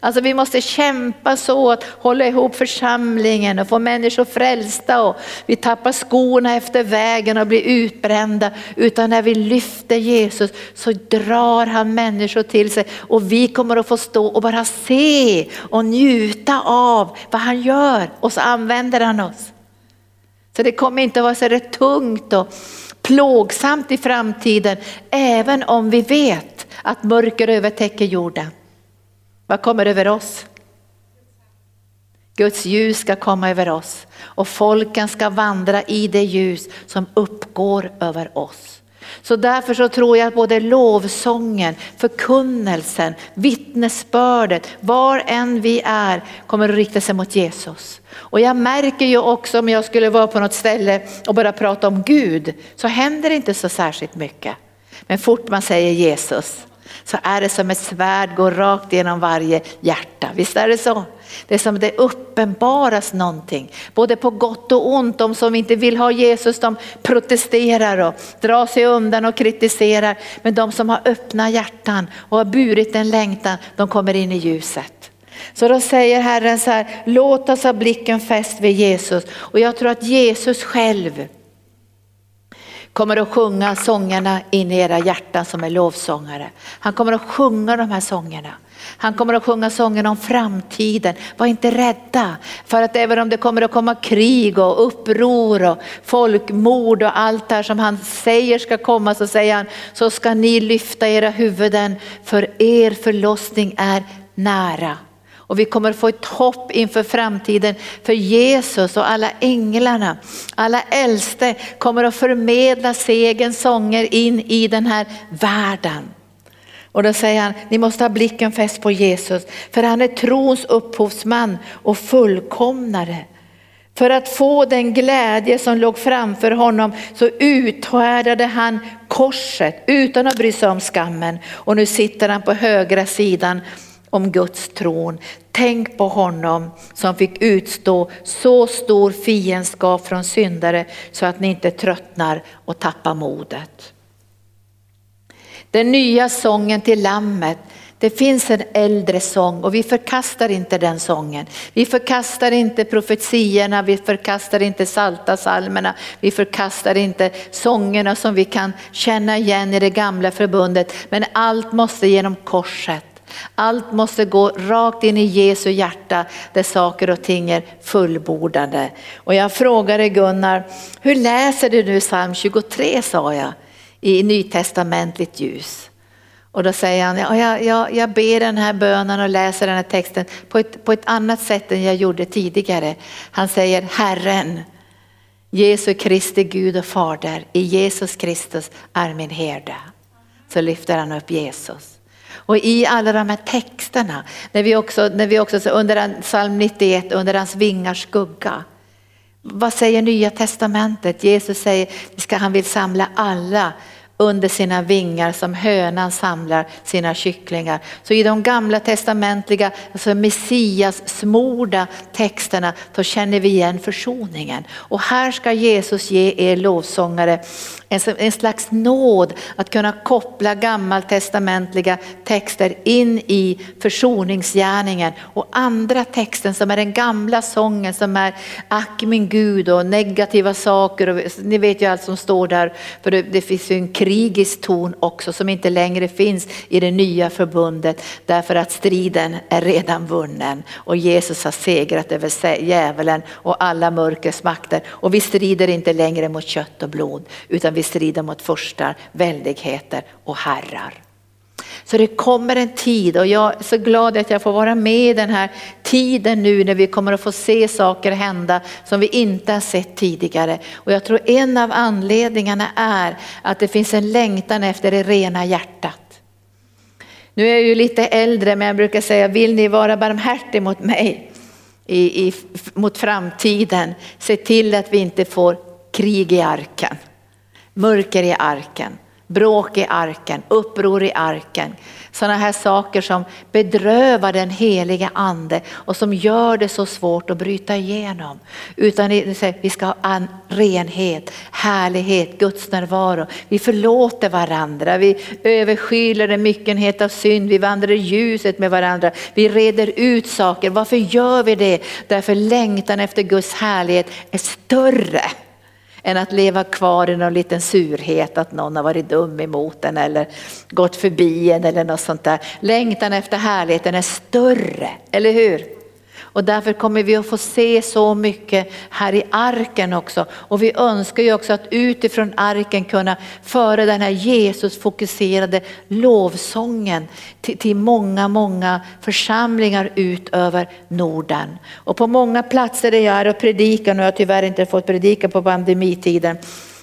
Alltså vi måste kämpa så att hålla ihop församlingen och få människor frälsta och vi tappar skorna efter vägen och blir utbrända. Utan när vi lyfter Jesus så drar han människor till sig och vi kommer att få stå och bara se och njuta av vad han gör och så använder han oss. Så det kommer inte att vara så tungt och plågsamt i framtiden även om vi vet att mörker övertäcker jorden. Vad kommer över oss? Guds ljus ska komma över oss och folken ska vandra i det ljus som uppgår över oss. Så därför så tror jag att både lovsången, förkunnelsen, vittnesbördet, var än vi är kommer att rikta sig mot Jesus. Och jag märker ju också om jag skulle vara på något ställe och bara prata om Gud så händer det inte så särskilt mycket. Men fort man säger Jesus så är det som ett svärd går rakt genom varje hjärta. Visst är det så? Det är som det uppenbaras någonting, både på gott och ont. De som inte vill ha Jesus de protesterar och drar sig undan och kritiserar. Men de som har öppna hjärtan och har burit en längtan, de kommer in i ljuset. Så då säger Herren så här, låt oss ha blicken fäst vid Jesus. Och jag tror att Jesus själv kommer att sjunga sångerna in i era hjärtan som är lovsångare. Han kommer att sjunga de här sångerna. Han kommer att sjunga sången om framtiden. Var inte rädda för att även om det kommer att komma krig och uppror och folkmord och allt det här som han säger ska komma så säger han så ska ni lyfta era huvuden för er förlossning är nära. Och vi kommer få ett hopp inför framtiden för Jesus och alla änglarna, alla äldste kommer att förmedla segerns sånger in i den här världen. Och då säger han, ni måste ha blicken fäst på Jesus, för han är trons upphovsman och fullkomnare. För att få den glädje som låg framför honom så uthärdade han korset utan att bry sig om skammen. Och nu sitter han på högra sidan om Guds tron. Tänk på honom som fick utstå så stor fiendskap från syndare så att ni inte tröttnar och tappar modet. Den nya sången till lammet det finns en äldre sång och vi förkastar inte den sången. Vi förkastar inte profetierna, vi förkastar inte salta salmerna, vi förkastar inte sångerna som vi kan känna igen i det gamla förbundet. Men allt måste genom korset. Allt måste gå rakt in i Jesu hjärta där saker och ting är fullbordade. Och jag frågade Gunnar, hur läser du nu psalm 23 sa jag i nytestamentligt ljus. Och då säger han, ja, jag, jag, jag ber den här bönen och läser den här texten på ett, på ett annat sätt än jag gjorde tidigare. Han säger Herren, Jesu Kristi Gud och Fader, i Jesus Kristus är min herde. Så lyfter han upp Jesus. Och i alla de här texterna, när vi också, när vi också under psalm 91, under hans vingars skugga, vad säger nya testamentet? Jesus säger att han vill samla alla under sina vingar som hönan samlar sina kycklingar. Så i de gamla testamentliga, alltså Messias smorda texterna, då känner vi igen försoningen. Och här ska Jesus ge er lovsångare en, slags nåd att kunna koppla gammaltestamentliga texter in i försoningsgärningen och andra texten som är den gamla sången som är ack min Gud och negativa saker. Och, ni vet ju allt som står där, för det, det finns ju en krigisk ton också som inte längre finns i det nya förbundet därför att striden är redan vunnen och Jesus har segrat över djävulen och alla mörkrets makter och vi strider inte längre mot kött och blod utan vi strider mot förstar, väldigheter och herrar. Så det kommer en tid och jag är så glad att jag får vara med i den här tiden nu när vi kommer att få se saker hända som vi inte har sett tidigare. Och jag tror en av anledningarna är att det finns en längtan efter det rena hjärtat. Nu är jag ju lite äldre men jag brukar säga, vill ni vara barmhärtig mot mig i, i, mot framtiden, se till att vi inte får krig i arken mörker i arken, bråk i arken, uppror i arken. Sådana här saker som bedrövar den heliga ande och som gör det så svårt att bryta igenom. Utan vi ska ha renhet, härlighet, Guds närvaro. Vi förlåter varandra, vi överskyler en myckenhet av synd, vi vandrar i ljuset med varandra, vi reder ut saker. Varför gör vi det? Därför längtan efter Guds härlighet är större än att leva kvar i någon liten surhet att någon har varit dum emot en eller gått förbi en eller något sånt där. Längtan efter härligheten är större, eller hur? Och därför kommer vi att få se så mycket här i arken också. Och vi önskar ju också att utifrån arken kunna föra den här Jesus fokuserade lovsången till, till många, många församlingar ut över Norden. Och på många platser där jag är och predikar, nu har jag tyvärr inte fått predika på pandemitiden,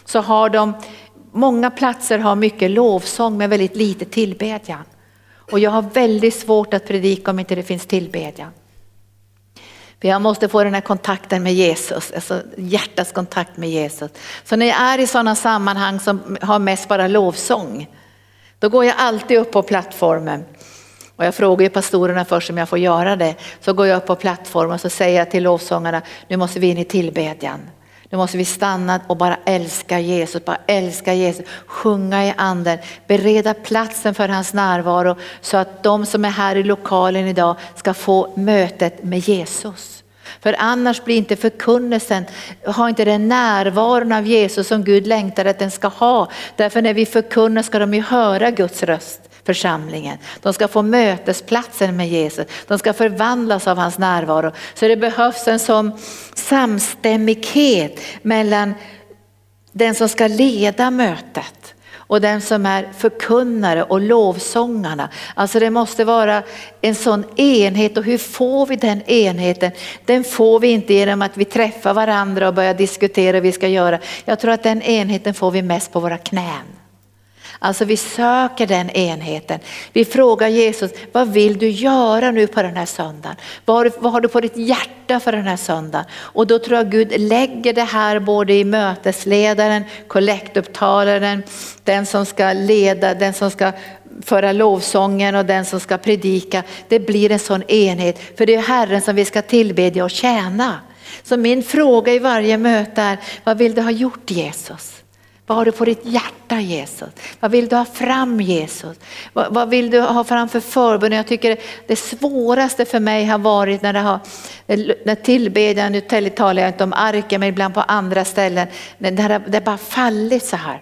så har de, många platser har mycket lovsång men väldigt lite tillbedjan. Och jag har väldigt svårt att predika om inte det finns tillbedjan. För jag måste få den här kontakten med Jesus, alltså hjärtats kontakt med Jesus. Så när jag är i sådana sammanhang som har mest bara lovsång, då går jag alltid upp på plattformen. Och jag frågar ju pastorerna först om jag får göra det. Så går jag upp på plattformen och så säger jag till lovsångarna, nu måste vi in i tillbedjan. Nu måste vi stanna och bara älska Jesus, bara älska Jesus, sjunga i anden, bereda platsen för hans närvaro så att de som är här i lokalen idag ska få mötet med Jesus. För annars blir inte förkunnelsen, har inte den närvaron av Jesus som Gud längtar att den ska ha. Därför när vi förkunnar ska de ju höra Guds röst församlingen. De ska få mötesplatsen med Jesus. De ska förvandlas av hans närvaro. Så det behövs en sån samstämmighet mellan den som ska leda mötet och den som är förkunnare och lovsångarna. Alltså det måste vara en sån enhet och hur får vi den enheten? Den får vi inte genom att vi träffar varandra och börjar diskutera hur vi ska göra. Jag tror att den enheten får vi mest på våra knän. Alltså vi söker den enheten. Vi frågar Jesus, vad vill du göra nu på den här söndagen? Vad har, du, vad har du på ditt hjärta för den här söndagen? Och då tror jag Gud lägger det här både i mötesledaren, kollektupptalaren, den som ska leda, den som ska föra lovsången och den som ska predika. Det blir en sån enhet, för det är Herren som vi ska tillbedja och tjäna. Så min fråga i varje möte är, vad vill du ha gjort Jesus? Vad har du på ditt hjärta Jesus? Vad vill du ha fram Jesus? Vad, vad vill du ha fram för förbön? Jag tycker det svåraste för mig har varit när det har, när tillbedjan, nu talar jag inte om arken men ibland på andra ställen, när det har bara fallit så här.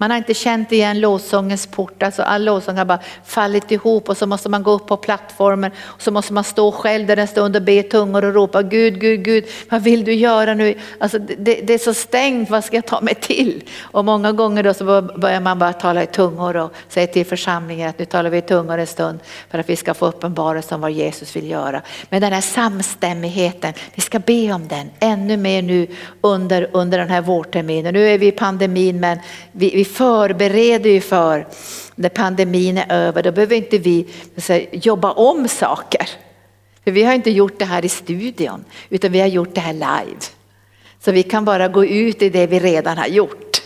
Man har inte känt igen lovsångens port, alltså all lovsång har bara fallit ihop och så måste man gå upp på plattformen och så måste man stå själv där en stund och be tungor och ropa Gud, Gud, Gud, vad vill du göra nu? Alltså det, det är så stängt, vad ska jag ta mig till? Och många gånger då så börjar man bara tala i tungor och säga till församlingen att nu talar vi i tungor en stund för att vi ska få uppenbarelse om vad Jesus vill göra. Men den här samstämmigheten, vi ska be om den ännu mer nu under, under den här vårterminen. Nu är vi i pandemin men vi, vi förbereder ju för när pandemin är över, då behöver inte vi jobba om saker. För vi har inte gjort det här i studion, utan vi har gjort det här live. Så vi kan bara gå ut i det vi redan har gjort.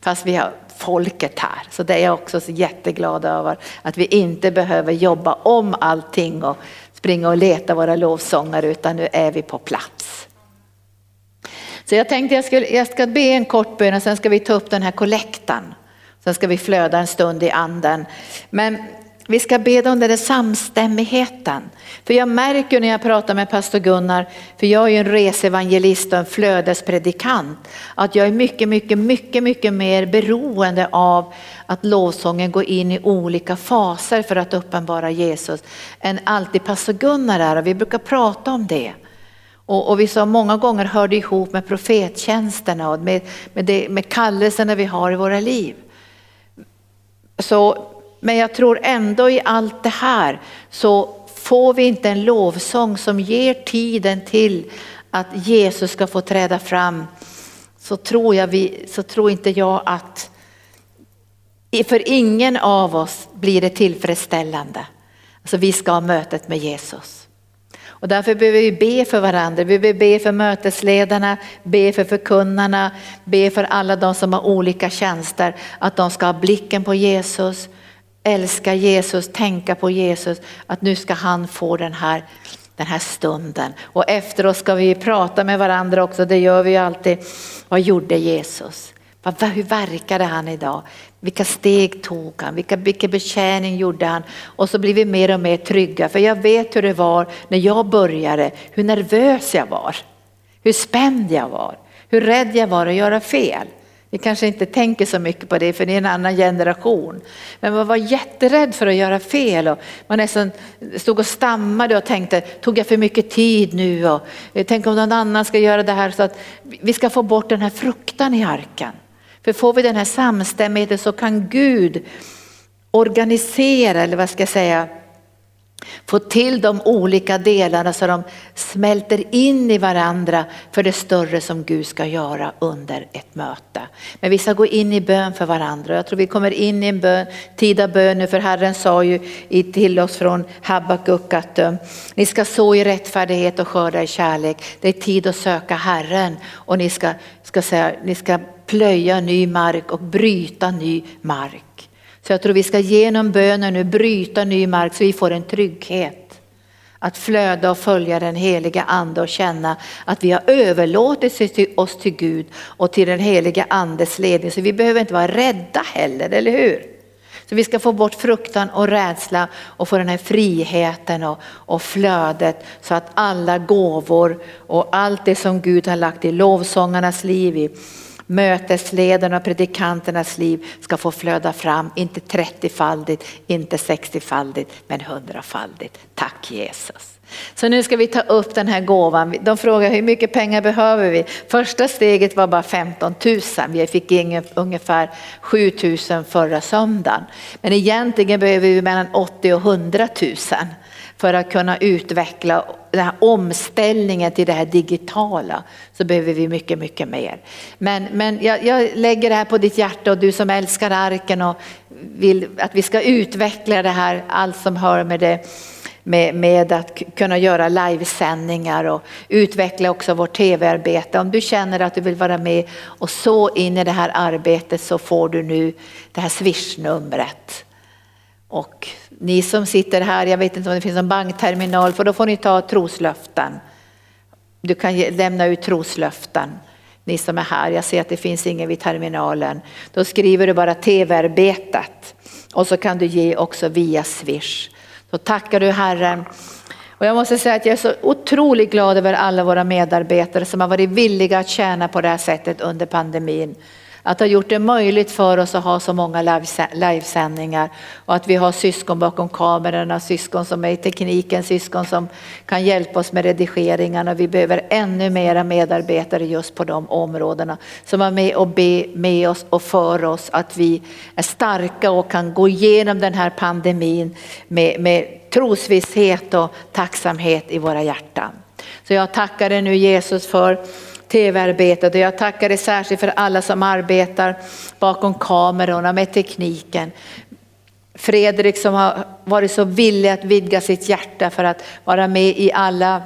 Fast vi har folket här. Så det är jag också så jätteglad över. Att vi inte behöver jobba om allting och springa och leta våra lovsångare utan nu är vi på plats. Så jag tänkte jag, skulle, jag ska be en kort bön och sen ska vi ta upp den här kollektan. Sen ska vi flöda en stund i anden. Men vi ska be om den där samstämmigheten. För jag märker när jag pratar med pastor Gunnar, för jag är ju en resevangelist och en flödespredikant, att jag är mycket, mycket, mycket, mycket mer beroende av att lovsången går in i olika faser för att uppenbara Jesus än alltid pastor Gunnar är. Och vi brukar prata om det. Och, och vi sa många gånger hör det ihop med profettjänsterna och med, med, det, med kallelserna vi har i våra liv. Så, men jag tror ändå i allt det här så får vi inte en lovsång som ger tiden till att Jesus ska få träda fram så tror, jag vi, så tror inte jag att för ingen av oss blir det tillfredsställande. Alltså vi ska ha mötet med Jesus. Och därför behöver vi be för varandra, vi behöver be för mötesledarna, be för förkunnarna, be för alla de som har olika tjänster, att de ska ha blicken på Jesus, älska Jesus, tänka på Jesus, att nu ska han få den här, den här stunden. Och efteråt ska vi prata med varandra också, det gör vi ju alltid. Vad gjorde Jesus? Hur verkade han idag? Vilka steg tog han? Vilka, vilken betjäning gjorde han? Och så blir vi mer och mer trygga. För jag vet hur det var när jag började, hur nervös jag var. Hur spänd jag var. Hur rädd jag var att göra fel. Ni kanske inte tänker så mycket på det för ni är en annan generation. Men man var jätterädd för att göra fel och man nästan stod och stammade och tänkte, tog jag för mycket tid nu? Och, eh, tänk om någon annan ska göra det här så att vi ska få bort den här fruktan i arken. För får vi den här samstämmigheten så kan Gud organisera, eller vad ska jag säga, få till de olika delarna så de smälter in i varandra för det större som Gud ska göra under ett möte. Men vi ska gå in i bön för varandra. Jag tror vi kommer in i en bön, tid av bön nu för Herren sa ju till oss från Habakuk att eh, ni ska så i rättfärdighet och skörda i kärlek. Det är tid att söka Herren och ni ska, ska, säga, ni ska plöja ny mark och bryta ny mark. Så jag tror vi ska genom bönen nu bryta ny mark så vi får en trygghet. Att flöda och följa den heliga ande och känna att vi har överlåtit oss till Gud och till den heliga andes ledning. Så vi behöver inte vara rädda heller, eller hur? Så vi ska få bort fruktan och rädsla och få den här friheten och, och flödet så att alla gåvor och allt det som Gud har lagt i lovsångarnas liv, i mötesledarna och predikanternas liv ska få flöda fram, inte 30-faldigt, inte 60-faldigt, men 100-faldigt. Tack Jesus. Så nu ska vi ta upp den här gåvan. De frågar hur mycket pengar behöver vi? Första steget var bara 15 000. Vi fick in ungefär 7 000 förra söndagen. Men egentligen behöver vi mellan 80 och 100 000 för att kunna utveckla den här omställningen till det här digitala så behöver vi mycket, mycket mer. Men, men jag, jag lägger det här på ditt hjärta och du som älskar arken och vill att vi ska utveckla det här, allt som hör med det med, med, att kunna göra livesändningar och utveckla också vårt tv-arbete. Om du känner att du vill vara med och så in i det här arbetet så får du nu det här swishnumret. Och ni som sitter här, jag vet inte om det finns någon bankterminal, för då får ni ta troslöften. Du kan lämna ut troslöften. Ni som är här, jag ser att det finns ingen vid terminalen. Då skriver du bara tv-arbetet och så kan du ge också via Swish. Då tackar du Herren. Och jag måste säga att jag är så otroligt glad över alla våra medarbetare som har varit villiga att tjäna på det här sättet under pandemin att ha gjort det möjligt för oss att ha så många livesändningar och att vi har syskon bakom kamerorna, syskon som är i tekniken, syskon som kan hjälpa oss med redigeringarna. Vi behöver ännu mera medarbetare just på de områdena som är med och be med oss och för oss att vi är starka och kan gå igenom den här pandemin med, med trosvisshet och tacksamhet i våra hjärtan. Så jag tackar dig nu Jesus för tv-arbetet och jag tackar dig särskilt för alla som arbetar bakom kamerorna med tekniken. Fredrik som har varit så villig att vidga sitt hjärta för att vara med i alla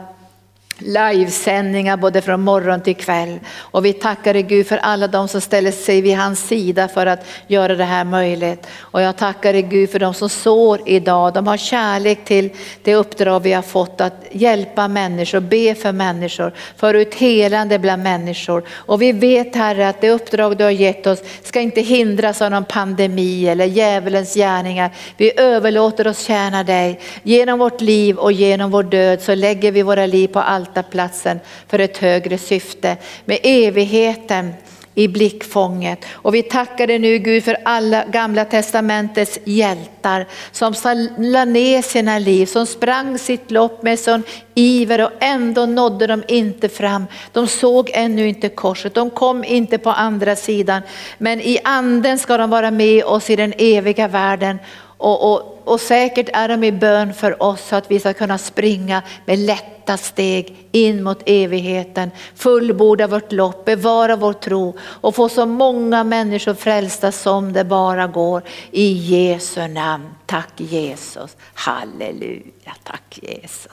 livesändningar både från morgon till kväll. Och vi tackar dig Gud för alla de som ställer sig vid hans sida för att göra det här möjligt. Och jag tackar dig Gud för de som sår idag. De har kärlek till det uppdrag vi har fått att hjälpa människor, be för människor, för ut helande bland människor. Och vi vet Herre att det uppdrag du har gett oss ska inte hindras av någon pandemi eller djävulens gärningar. Vi överlåter oss tjäna dig. Genom vårt liv och genom vår död så lägger vi våra liv på allt altarplatsen för ett högre syfte med evigheten i blickfånget. Och vi tackar dig nu Gud för alla gamla testamentets hjältar som la ner sina liv, som sprang sitt lopp med sån iver och ändå nådde de inte fram. De såg ännu inte korset, de kom inte på andra sidan. Men i anden ska de vara med oss i den eviga världen och, och, och säkert är de i bön för oss så att vi ska kunna springa med lätta steg in mot evigheten, fullborda vårt lopp, bevara vår tro och få så många människor frälsta som det bara går. I Jesu namn. Tack Jesus. Halleluja. Tack Jesus.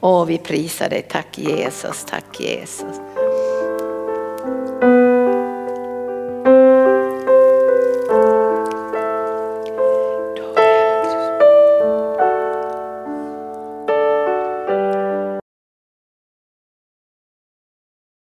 Åh, vi prisar dig. Tack Jesus. Tack Jesus.